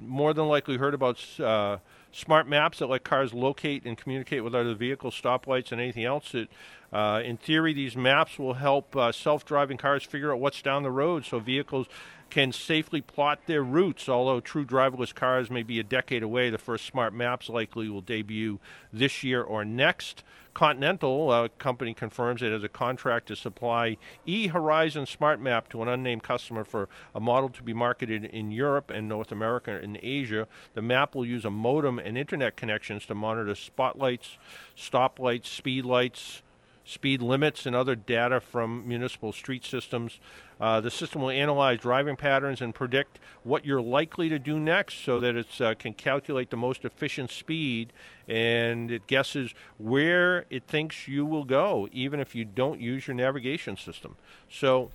more than likely heard about uh, smart maps that let cars locate and communicate with other vehicles, stoplights, and anything else. That, uh, in theory, these maps will help uh, self-driving cars figure out what's down the road, so vehicles can safely plot their routes. Although true driverless cars may be a decade away, the first smart maps likely will debut this year or next. Continental uh, company confirms it has a contract to supply E Horizon Smart Map to an unnamed customer for a model to be marketed in Europe and North America and Asia. The map will use a modem and internet connections to monitor spotlights, stoplights, speed lights, speed limits, and other data from municipal street systems. Uh, the system will analyze driving patterns and predict what you're likely to do next so that it uh, can calculate the most efficient speed and it guesses where it thinks you will go, even if you don't use your navigation system. So,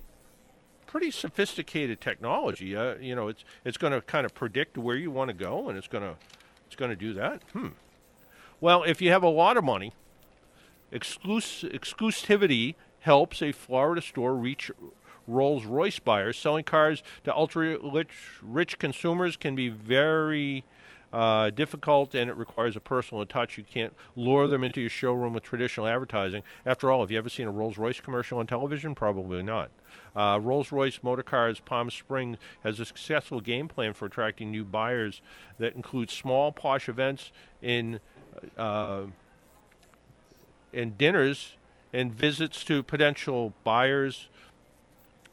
pretty sophisticated technology. Uh, you know, it's it's going to kind of predict where you want to go, and it's going to it's going to do that. Hmm. Well, if you have a lot of money, exclus- exclusivity helps a Florida store reach Rolls Royce buyers. Selling cars to ultra rich, rich consumers can be very uh, difficult and it requires a personal touch. You can't lure them into your showroom with traditional advertising. After all, have you ever seen a Rolls Royce commercial on television? Probably not. Uh, Rolls Royce Motor Cars Palm Springs has a successful game plan for attracting new buyers that includes small, posh events in. Uh, and dinners and visits to potential buyers'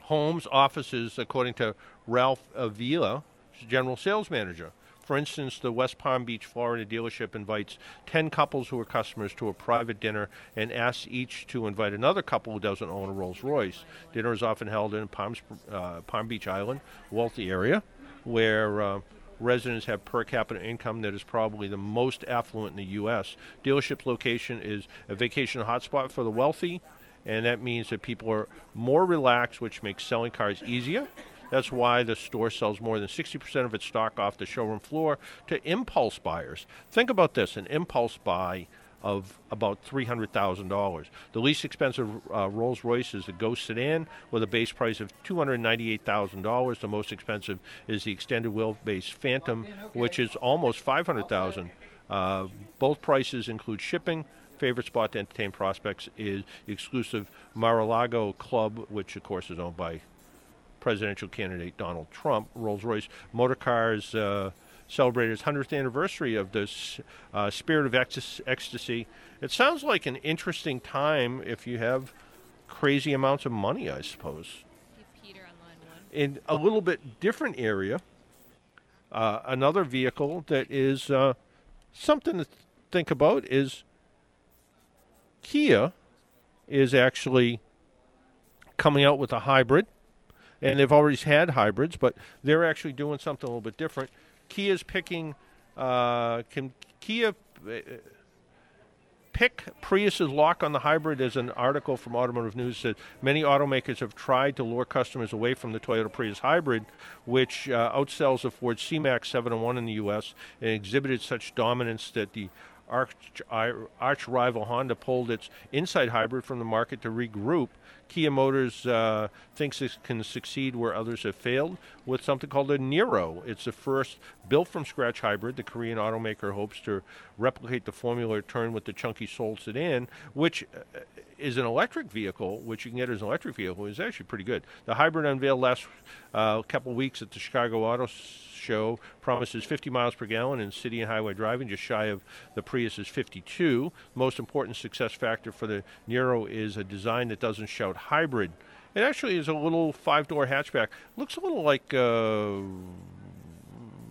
homes, offices, according to Ralph Avila, general sales manager. For instance, the West Palm Beach, Florida dealership invites 10 couples who are customers to a private dinner and asks each to invite another couple who doesn't own a Rolls Royce. Dinner is often held in Palm, uh, Palm Beach Island, wealthy area, where uh, residents have per capita income that is probably the most affluent in the U.S. Dealership's location is a vacation hotspot for the wealthy, and that means that people are more relaxed, which makes selling cars easier. That's why the store sells more than 60% of its stock off the showroom floor to impulse buyers. Think about this an impulse buy of about $300,000. The least expensive uh, Rolls Royce is the Ghost sedan with a base price of $298,000. The most expensive is the extended wheelbase Phantom, which is almost $500,000. Uh, both prices include shipping. Favorite spot to entertain prospects is the exclusive Mar-a-Lago Club, which of course is owned by presidential candidate Donald Trump. Rolls-Royce Motor Cars uh, celebrated its 100th anniversary of this uh, Spirit of Ecstasy. It sounds like an interesting time if you have crazy amounts of money, I suppose. In a little bit different area, uh, another vehicle that is uh, something to think about is Kia is actually coming out with a hybrid, and they've always had hybrids, but they're actually doing something a little bit different. Kia's picking, uh, can Kia uh, pick Prius's lock on the hybrid? As an article from Automotive News said, many automakers have tried to lure customers away from the Toyota Prius hybrid, which uh, outsells the Ford C-Max 701 in the U.S. and exhibited such dominance that the arch, arch rival Honda pulled its Insight hybrid from the market to regroup. Kia Motors uh, thinks it can succeed where others have failed with something called a Niro. It's the first built from scratch hybrid. The Korean automaker hopes to replicate the formula turned with the chunky Soul sedan, which uh, is an electric vehicle, which you can get as an electric vehicle, is actually pretty good. The hybrid unveiled last uh, couple weeks at the Chicago Auto show promises 50 miles per gallon in city and highway driving, just shy of the Prius's 52. Most important success factor for the Niro is a design that doesn't shout hybrid. It actually is a little five-door hatchback. Looks a little like. Uh,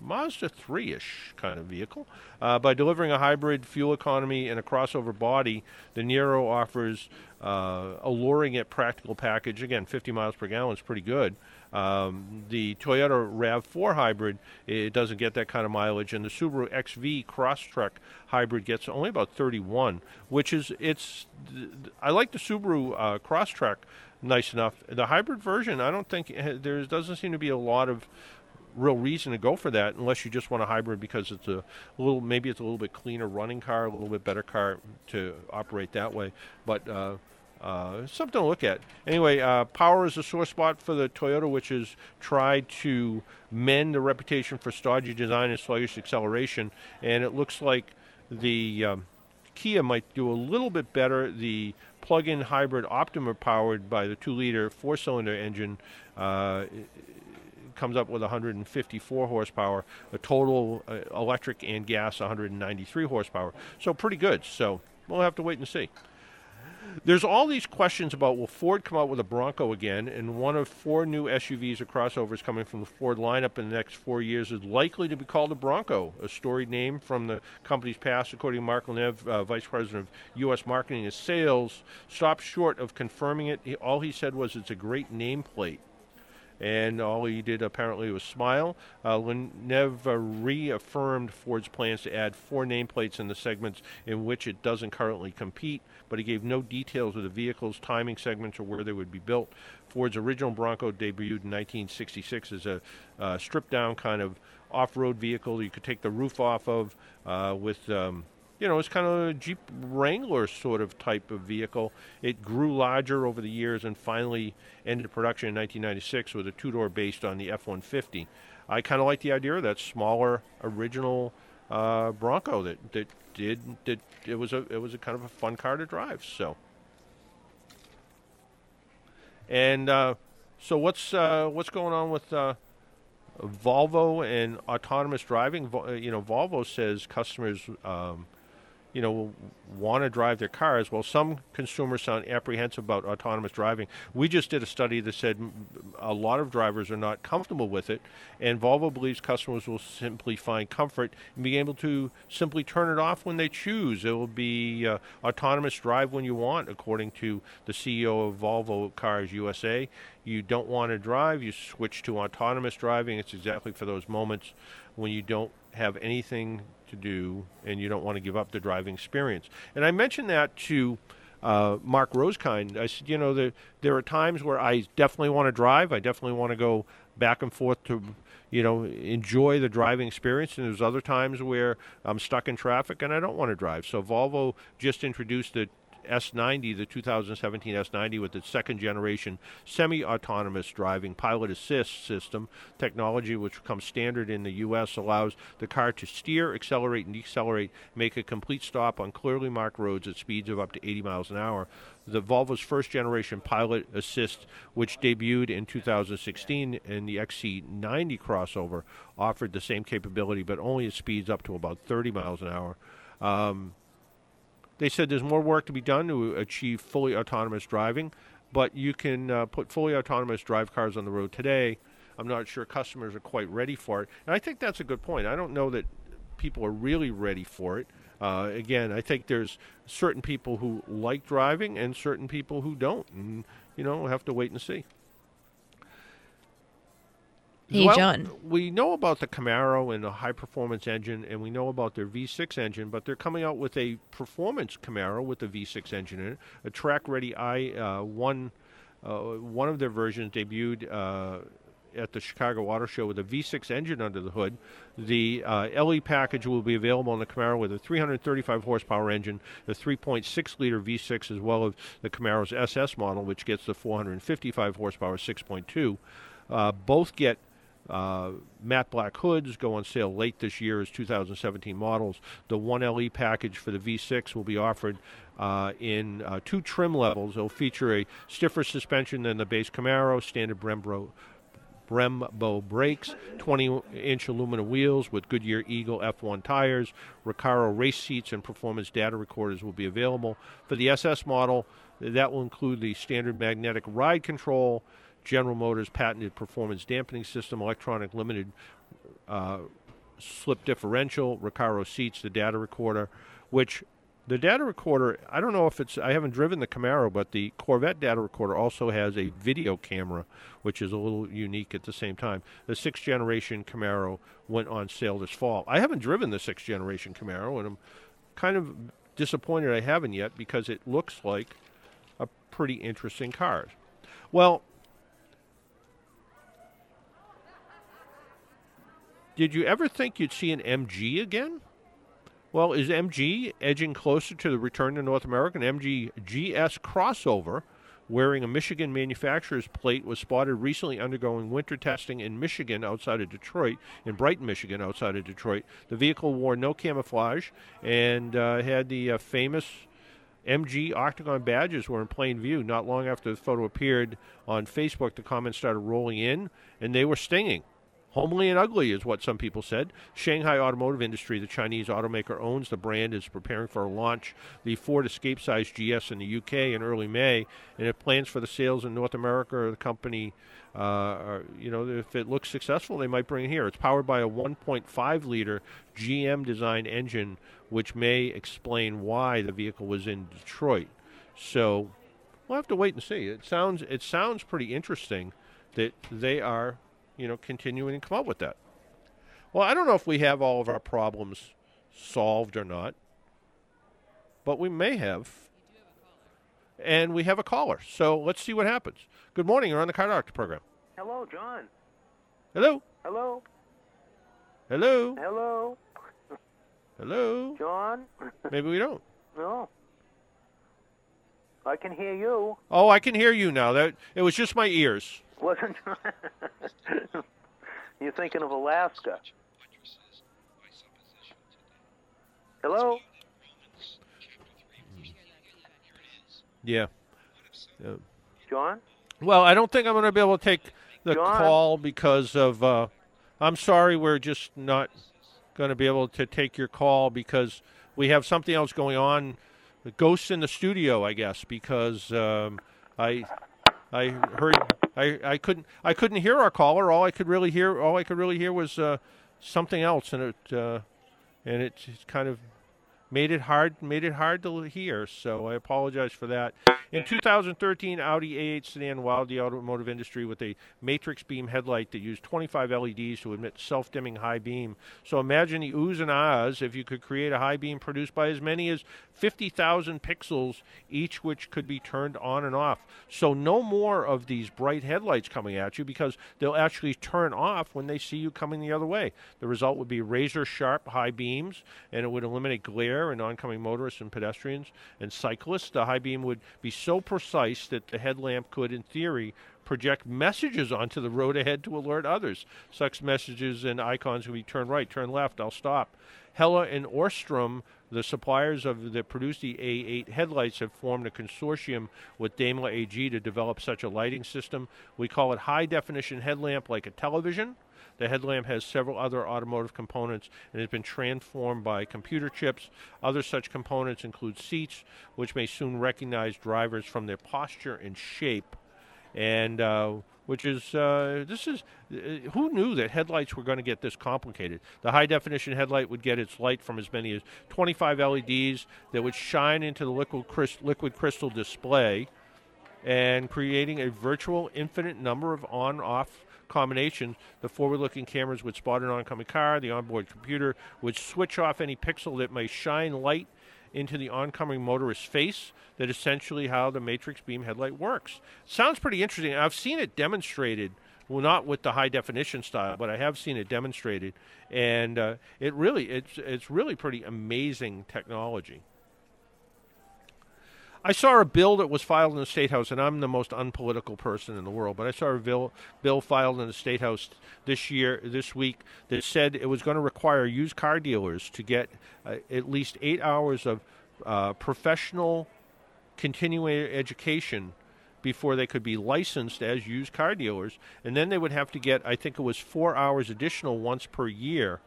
Mazda 3 ish kind of vehicle. Uh, by delivering a hybrid fuel economy and a crossover body, the Niro offers uh, alluring yet practical package. Again, 50 miles per gallon is pretty good. Um, the Toyota RAV4 hybrid, it doesn't get that kind of mileage, and the Subaru XV Crosstrek hybrid gets only about 31, which is it's. I like the Subaru uh, Crosstrek nice enough. The hybrid version, I don't think there doesn't seem to be a lot of real reason to go for that unless you just want a hybrid because it's a little maybe it's a little bit cleaner running car, a little bit better car to operate that way. But uh, uh, something to look at. Anyway, uh, power is a sore spot for the Toyota, which has tried to mend the reputation for stodgy design and sluggish acceleration, and it looks like the um, Kia might do a little bit better. The plug-in hybrid Optima, powered by the two-liter four-cylinder engine, uh, comes up with 154 horsepower. a total uh, electric and gas 193 horsepower. So pretty good. So we'll have to wait and see. There's all these questions about will Ford come out with a Bronco again, and one of four new SUVs or crossovers coming from the Ford lineup in the next four years is likely to be called a Bronco, a storied name from the company's past, according to Mark LaNeve, uh, Vice President of U.S. Marketing and Sales, stopped short of confirming it. He, all he said was it's a great nameplate and all he did apparently was smile. Uh, LaNeve reaffirmed Ford's plans to add four nameplates in the segments in which it doesn't currently compete, but he gave no details of the vehicles, timing segments, or where they would be built. Ford's original Bronco debuted in 1966 as a uh, stripped down kind of off road vehicle you could take the roof off of uh, with. Um, you know, it's kind of a Jeep Wrangler sort of type of vehicle. It grew larger over the years and finally ended production in 1996 with a two door based on the F 150. I kind of like the idea of that smaller original uh, Bronco that, that did that it was a it was a kind of a fun car to drive. So, and uh, so what's uh, what's going on with uh, Volvo and autonomous driving? You know, Volvo says customers um, you know, want to drive their cars. Well, some consumers sound apprehensive about autonomous driving. We just did a study that said a lot of drivers are not comfortable with it, and Volvo believes customers will simply find comfort in being able to simply turn it off when they choose. It will be uh, autonomous drive when you want, according to the CEO of Volvo Cars USA. You don't want to drive, you switch to autonomous driving. It's exactly for those moments when you don't have anything to do and you don't want to give up the driving experience. And I mentioned that to uh, Mark Rosekind. I said, you know, there, there are times where I definitely want to drive. I definitely want to go back and forth to, you know, enjoy the driving experience. And there's other times where I'm stuck in traffic and I don't want to drive. So Volvo just introduced the S90, the 2017 S90, with its second generation semi autonomous driving pilot assist system technology, which becomes standard in the U.S., allows the car to steer, accelerate, and decelerate, make a complete stop on clearly marked roads at speeds of up to 80 miles an hour. The Volvo's first generation pilot assist, which debuted in 2016 in the XC90 crossover, offered the same capability, but only at speeds up to about 30 miles an hour. Um, they said there's more work to be done to achieve fully autonomous driving, but you can uh, put fully autonomous drive cars on the road today. I'm not sure customers are quite ready for it. And I think that's a good point. I don't know that people are really ready for it. Uh, again, I think there's certain people who like driving and certain people who don't. And, you know, we'll have to wait and see. Hey, well, John. We know about the Camaro and the high performance engine, and we know about their V6 engine, but they're coming out with a performance Camaro with the V6 engine in it, a track ready i uh, one. Uh, one of their versions debuted uh, at the Chicago Auto Show with a V6 engine under the hood. The uh, LE package will be available on the Camaro with a 335 horsepower engine, the 3.6 liter V6, as well as the Camaro's SS model, which gets the 455 horsepower 6.2. Uh, both get uh, matte black hoods go on sale late this year as 2017 models. The 1LE package for the V6 will be offered uh, in uh, two trim levels. It'll feature a stiffer suspension than the base Camaro, standard Brembo, Brembo brakes, 20 inch aluminum wheels with Goodyear Eagle F1 tires, Recaro race seats, and performance data recorders will be available. For the SS model, that will include the standard magnetic ride control. General Motors patented performance dampening system, electronic limited uh, slip differential, Recaro seats, the data recorder, which the data recorder, I don't know if it's, I haven't driven the Camaro, but the Corvette data recorder also has a video camera, which is a little unique at the same time. The sixth generation Camaro went on sale this fall. I haven't driven the sixth generation Camaro, and I'm kind of disappointed I haven't yet because it looks like a pretty interesting car. Well, Did you ever think you'd see an MG again? Well, is MG edging closer to the return to North America? An MG GS crossover wearing a Michigan manufacturer's plate was spotted recently undergoing winter testing in Michigan outside of Detroit, in Brighton, Michigan, outside of Detroit. The vehicle wore no camouflage and uh, had the uh, famous MG Octagon badges were in plain view. Not long after the photo appeared on Facebook, the comments started rolling in, and they were stinging. Homely and ugly is what some people said. Shanghai Automotive Industry, the Chinese automaker, owns the brand, is preparing for a launch the Ford Escape size GS in the UK in early May, and it plans for the sales in North America. The company, uh, are, you know, if it looks successful, they might bring it here. It's powered by a 1.5 liter GM designed engine, which may explain why the vehicle was in Detroit. So we'll have to wait and see. It sounds it sounds pretty interesting that they are you know, continuing to come up with that. Well, I don't know if we have all of our problems solved or not, but we may have. And we have a caller. So let's see what happens. Good morning. You're on the Car Doctor program. Hello, John. Hello. Hello. Hello. Hello. Hello. John. Maybe we don't. No. I can hear you. Oh, I can hear you now. That it was just my ears. Wasn't (laughs) you're thinking of Alaska? Hello. Yeah. yeah. John. Well, I don't think I'm going to be able to take the John? call because of. Uh, I'm sorry, we're just not going to be able to take your call because we have something else going on. The ghosts in the studio, I guess, because um, I I heard I, I couldn't I couldn't hear our caller. All I could really hear all I could really hear was uh, something else, and it uh, and it, kind of made it hard made it hard to hear. So I apologize for that. In 2013, Audi A8 sedan wowed the automotive industry with a matrix beam headlight that used 25 LEDs to emit self-dimming high beam. So imagine the oohs and ahs if you could create a high beam produced by as many as 50,000 pixels, each which could be turned on and off. So no more of these bright headlights coming at you because they'll actually turn off when they see you coming the other way. The result would be razor sharp high beams, and it would eliminate glare in oncoming motorists and pedestrians and cyclists. The high beam would be so precise that the headlamp could, in theory, project messages onto the road ahead to alert others. Such messages and icons would be turn right, turn left, I'll stop. Hella and Osram, the suppliers of that produce the A8 headlights, have formed a consortium with Daimler AG to develop such a lighting system. We call it high definition headlamp like a television. The headlamp has several other automotive components and has been transformed by computer chips. Other such components include seats, which may soon recognize drivers from their posture and shape. And uh, which is uh, this is uh, who knew that headlights were going to get this complicated. The high definition headlight would get its light from as many as 25 LEDs that would shine into the liquid, liquid crystal display, and creating a virtual infinite number of on-off combinations. The forward-looking cameras would spot an oncoming car. The onboard computer would switch off any pixel that may shine light into the oncoming motorist's face. That essentially how the matrix beam headlight works. Sounds pretty interesting. I've seen it demonstrated. Well, not with the high definition style, but I have seen it demonstrated, and uh, it really it's it's really pretty amazing technology. I saw a bill that was filed in the state house, and I'm the most unpolitical person in the world. But I saw a bill bill filed in the state house this year, this week, that said it was going to require used car dealers to get uh, at least eight hours of uh, professional continuing education before they could be licensed as used car dealers, and then they would have to get, I think it was four hours additional once per year,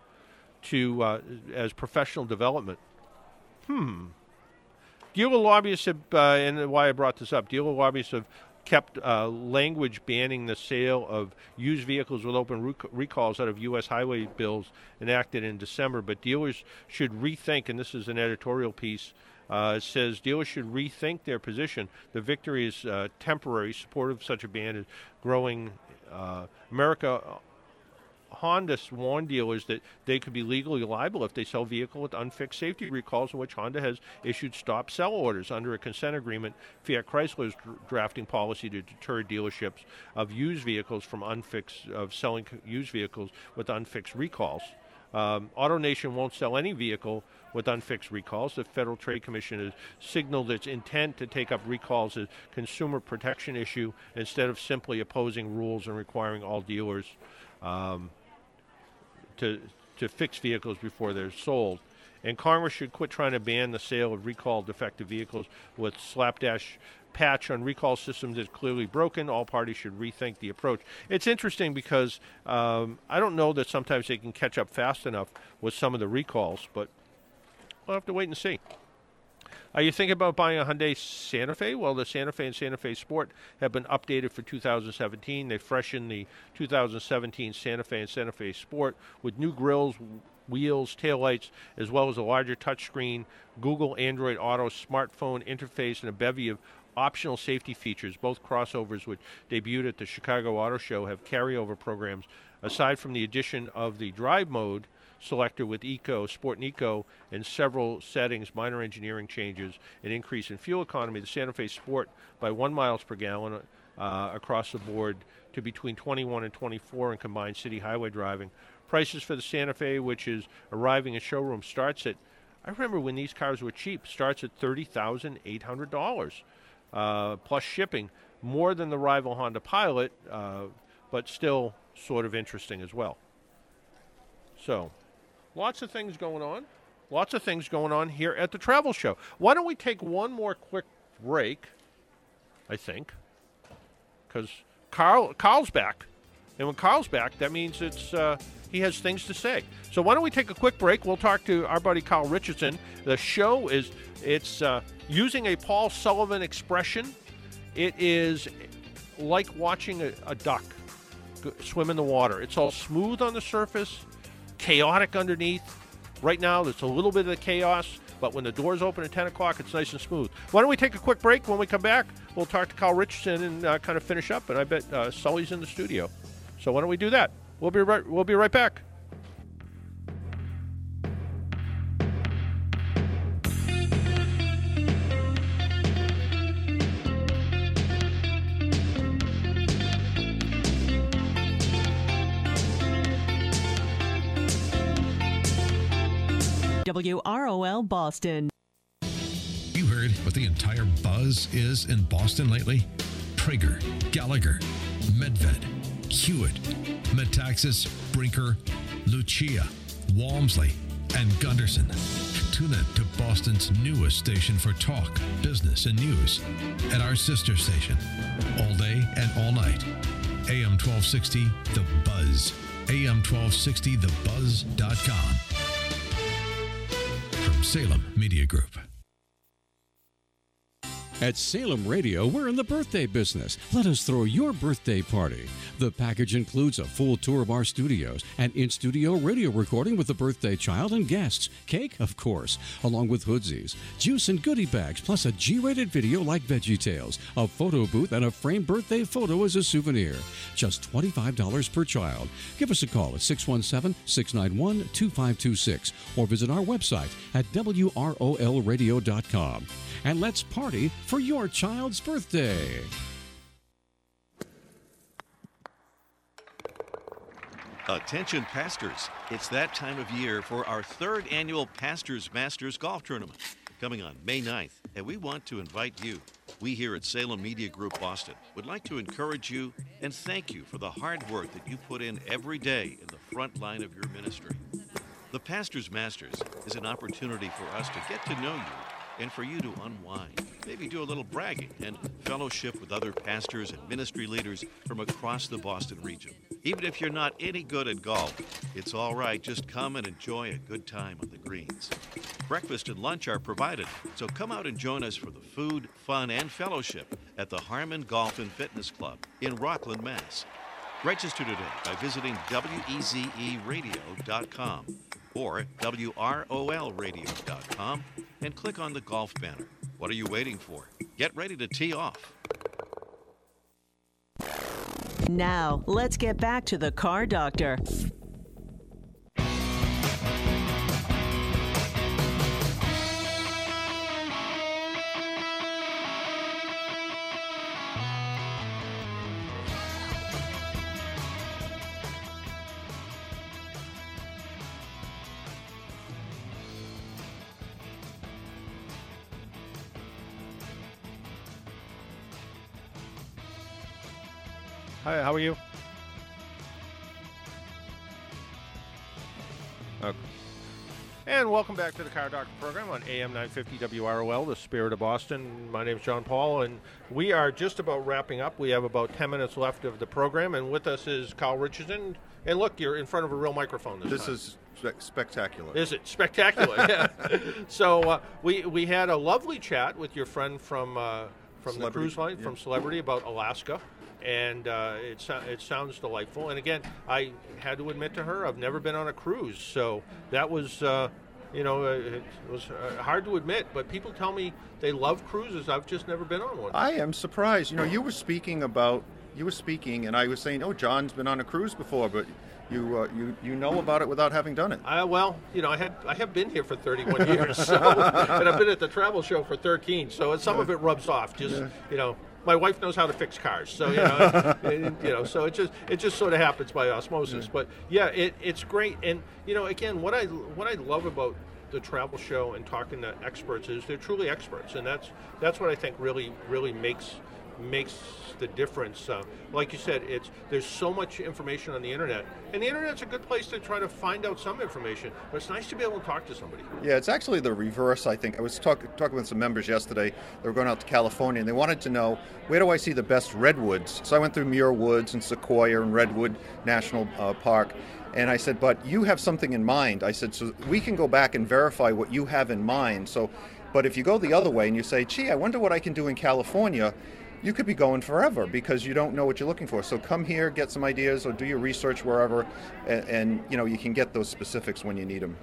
to uh, as professional development. Hmm. Dealer lobbyists have, uh, and why I brought this up, dealer lobbyists have kept uh, language banning the sale of used vehicles with open rec- recalls out of U.S. highway bills enacted in December. But dealers should rethink, and this is an editorial piece. Uh, it says dealers should rethink their position. The victory is uh, temporary. Support of such a ban is growing. Uh, America Honda warned dealers that they could be legally liable if they sell vehicle with unfixed safety recalls, in which Honda has issued stop sell orders under a consent agreement. Fiat Chrysler is drafting policy to deter dealerships of used vehicles from unfixed of selling used vehicles with unfixed recalls. Um, AutoNation won't sell any vehicle with unfixed recalls. The Federal Trade Commission has signaled its intent to take up recalls as a consumer protection issue instead of simply opposing rules and requiring all dealers um, to to fix vehicles before they're sold. And Congress should quit trying to ban the sale of recalled defective vehicles with slapdash patch on recall systems that's clearly broken. All parties should rethink the approach. It's interesting because um, I don't know that sometimes they can catch up fast enough with some of the recalls, but we'll have to wait and see. Are you thinking about buying a Hyundai Santa Fe? Well, the Santa Fe and Santa Fe Sport have been updated for 2017. They freshened the 2017 Santa Fe and Santa Fe Sport with new grills, wheels, taillights, as well as a larger touchscreen, Google Android Auto smartphone interface, and a bevy of optional safety features. Both crossovers, which debuted at the Chicago Auto Show, have carryover programs. Aside from the addition of the drive mode, selector with Eco, Sport and Eco, and several settings, minor engineering changes, an increase in fuel economy. The Santa Fe Sport by one miles per gallon uh, across the board to between 21 and 24 in combined city highway driving. Prices for the Santa Fe, which is arriving at showroom, starts at I remember when these cars were cheap, starts at thirty thousand eight hundred dollars uh, plus shipping, more than the rival Honda Pilot, uh, but still sort of interesting as well. So, lots of things going on. Lots of things going on here at the travel show. Why don't we take one more quick break? I think, because Carl Carl's back, and when Carl's back, that means it's uh, he has things to say. So why don't we take a quick break? We'll talk to our buddy Carl Richardson. The show is it's uh, using a Paul Sullivan expression. It is like watching a, a duck swim in the water. It's all smooth on the surface, chaotic underneath. Right now, there's a little bit of the chaos, But when the doors open at 10 o'clock, it's nice and smooth. Why don't we take a quick break? When we come back, we'll talk to Kyle Richardson and uh, kind of finish up. And I bet uh, Sully's in the studio. So why don't we do that? We'll be right, we'll be right back. WROL Boston. You heard what the entire buzz is in Boston lately? Prager, Gallagher, Medved, Hewitt, Metaxas, Brinker, Lucia, Walmsley, and Gunderson. Tune in to Boston's newest station for talk, business, and news at our sister station, all day and all night. AM 1260, The Buzz. AM 1260, TheBuzz.com. From Salem Media Group. At Salem Radio, we're in the birthday business. Let us throw your birthday party. The package includes a full tour of our studios, an in studio radio recording with the birthday child and guests, cake, of course, along with hoodsies, juice and goodie bags, plus a G rated video like Veggie Tales, a photo booth, and a framed birthday photo as a souvenir. Just $25 per child. Give us a call at 617 691 2526 or visit our website at WROLradio.com. And let's party for your child's birthday. Attention pastors, it's that time of year for our third annual Pastors Masters Golf Tournament coming on May 9th, and we want to invite you. We here at Salem Media Group Boston would like to encourage you and thank you for the hard work that you put in every day in the front line of your ministry. The Pastors Masters is an opportunity for us to get to know you and for you to unwind, maybe do a little bragging and fellowship with other pastors and ministry leaders from across the Boston region. Even if you're not any good at golf, it's all right. Just come and enjoy a good time on the greens. Breakfast and lunch are provided, so come out and join us for the food, fun, and fellowship at the Harmon Golf and Fitness Club in Rockland, Mass. Register today by visiting wezeradio.com or wrolradio.com and click on the golf banner. What are you waiting for? Get ready to tee off. Now, let's get back to the car doctor. Hi, how are you? Okay. And welcome back to the Car Doctor program on AM 950 WROL, the spirit of Boston. My name is John Paul, and we are just about wrapping up. We have about 10 minutes left of the program, and with us is Kyle Richardson. And look, you're in front of a real microphone this, This time. is spe- spectacular. Is it spectacular? (laughs) yeah. so uh, we we had a lovely chat with your friend from uh, from the cruise line yeah. from Celebrity about Alaska, and uh, it so- it sounds delightful. And again, I had to admit to her I've never been on a cruise, so that was. Uh, you know, uh, it was uh, hard to admit, but people tell me they love cruises. I've just never been on one. I am surprised. You know, you were speaking about you were speaking, and I was saying, "Oh, John's been on a cruise before," but you uh, you you know about it without having done it. Uh, well, you know, I had I have been here for 31 years, (laughs) so, and I've been at the travel show for 13. So some of it rubs off. Just Yeah. you know, my wife knows how to fix cars, so you know, (laughs) and, you know, so it just it just sort of happens by osmosis. But yeah, it, it's great, and you know, again, what I what I love about the travel show and talking to experts is they're truly experts, and that's that's what I think really really makes makes the difference. Uh, like you said, it's there's so much information on the internet, and the internet's a good place to try to find out some information. But it's nice to be able to talk to somebody. Yeah, it's actually the reverse. I think I was talk, talking with some members yesterday. They were going out to California, and they wanted to know where do I see the best redwoods. So I went through Muir Woods and Sequoia and Redwood National uh, Park, and I said, "But you have something in mind." I said, "So we can go back and verify what you have in mind." So, but if you go the other way and you say, "Gee, I wonder what I can do in California," you could be going forever because you don't know what you're looking for. So come here, get some ideas, or do your research wherever, and, and you know you can get those specifics when you need them.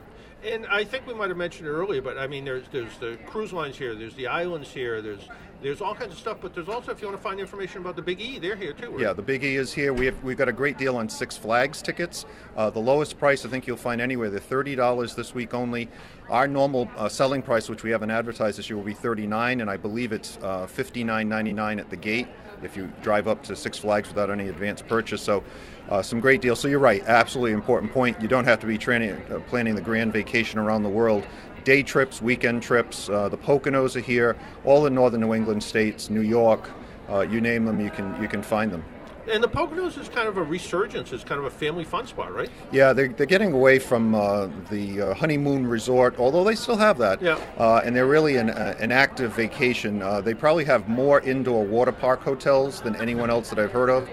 And I think we might have mentioned it earlier, but I mean, there's there's the cruise lines here, there's the islands here, there's there's all kinds of stuff. But there's also, if you want to find information about the Big E, they're here too. right? Yeah, the Big E is here. We have we've got a great deal on Six Flags tickets. Uh, the lowest price I think you'll find anywhere. They're thirty dollars this week only. Our normal uh, selling price, which we haven't advertised this year, will be thirty nine, and I believe it's uh, fifty nine ninety nine at the gate if you drive up to Six Flags without any advance purchase. So. Uh, some great deals. So you're right, absolutely important point. You don't have to be training, uh, planning the grand vacation around the world. Day trips, weekend trips. Uh, the Poconos are here. All the northern New England states, New York, uh, you name them, you can you can find them. And the Poconos is kind of a resurgence. It's kind of a family fun spot, right? Yeah, they're, they're getting away from uh, the uh, honeymoon resort, although they still have that. Yeah. Uh, and they're really an, uh, an active vacation. Uh, they probably have more indoor water park hotels than anyone else that I've heard of.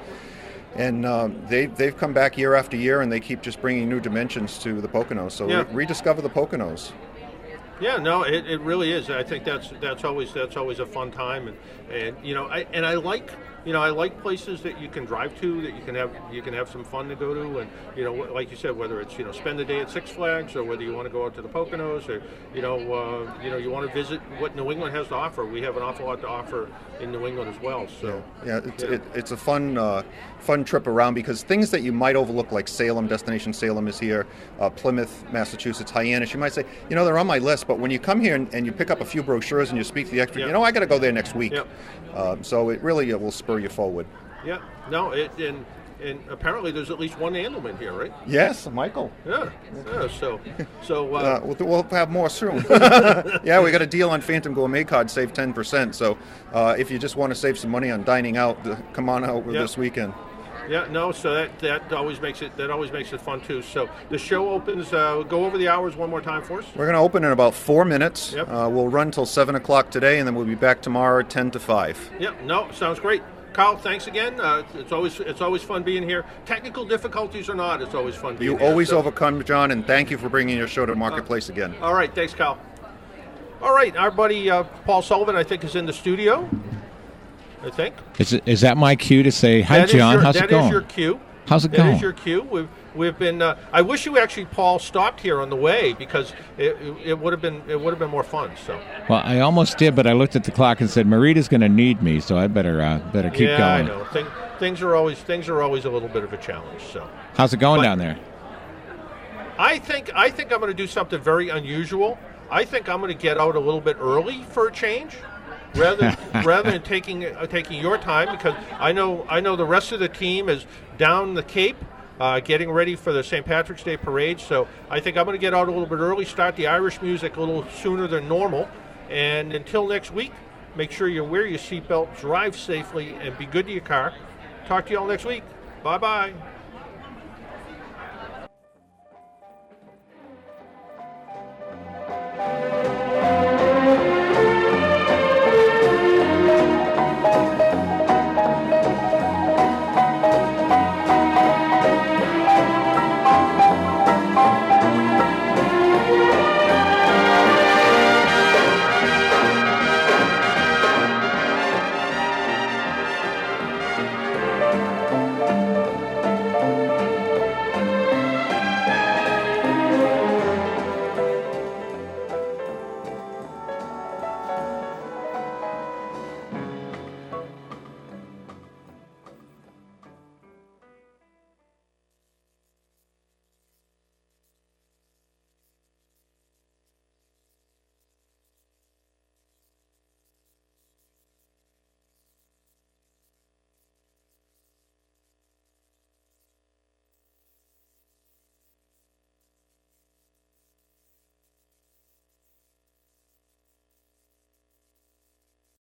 And um, they, they've come back year after year and they keep just bringing new dimensions to the Poconos. So Yeah. re- rediscover the Poconos. Yeah, no, it, it really is. I think that's that's always that's always a fun time, and and you know, I and I like you know I like places that you can drive to that you can have you can have some fun to go to, and you know, like you said, whether it's you know spend the day at Six Flags or whether you want to go out to the Poconos or you know uh, you know you want to visit what New England has to offer. We have an awful lot to offer in New England as well. So Yeah, it's, It, it's a fun, uh, fun trip around because things that you might overlook, like Salem, Destination Salem is here, uh, Plymouth, Massachusetts, Hyannis, you might say, you know, they're on my list, but when you come here and, and you pick up a few brochures and you speak to the expert, Yeah. you know, I got to go there next week. Yep. Um, so it really uh, will spur you forward. yeah, no, it and and apparently there's at least one Andelman here, right? Yes, Michael. Yeah, yeah. So so. (laughs) Uh, we'll, we'll have more soon. (laughs) yeah, we got a deal on Phantom Gourmet Card, save 10%. So uh, if you just want to save some money on dining out, uh, come on out Yeah. this weekend. Yeah, no, so that that always makes it that always makes it fun too. So the show opens. Uh, go over the hours one more time for us. We're going to open in about four minutes. Yep. Uh, we'll run till 7 o'clock today, and then we'll be back tomorrow 10 to 5. Yeah, no, sounds great. Kyle, thanks again. Uh, it's always it's always fun being here. Technical difficulties or not, it's always fun being You here. You always So- overcome, John, and thank you for bringing your show to Marketplace again. All right, thanks, Kyle. All right, our buddy uh, Paul Sullivan, I think, is in the studio. I think. Is, it, is that my cue to say hi, That John? your- How's it going? is your cue. How's it That going? is your cue. We've we've been. Uh, I wish you actually, Paul, stopped here on the way because it, it would have been it would have been more fun. So. well, I almost did, but I looked at the clock and said Marita's going to need me, so I better uh, better keep yeah, going. I know. Thing, things are always things are always a little bit of a challenge. So. How's it going But- down there? I think I think I'm going to do something very unusual. I think I'm going to get out a little bit early for a change, rather (laughs) rather than taking uh, taking your time because I know I know the rest of the team is down the Cape. Uh, getting ready for the St. Patrick's Day parade, so I think I'm going to get out a little bit early, start the Irish music a little sooner than normal, and until next week, make sure you wear your seatbelt, drive safely, and be good to your car. Talk to you all next week. Bye bye.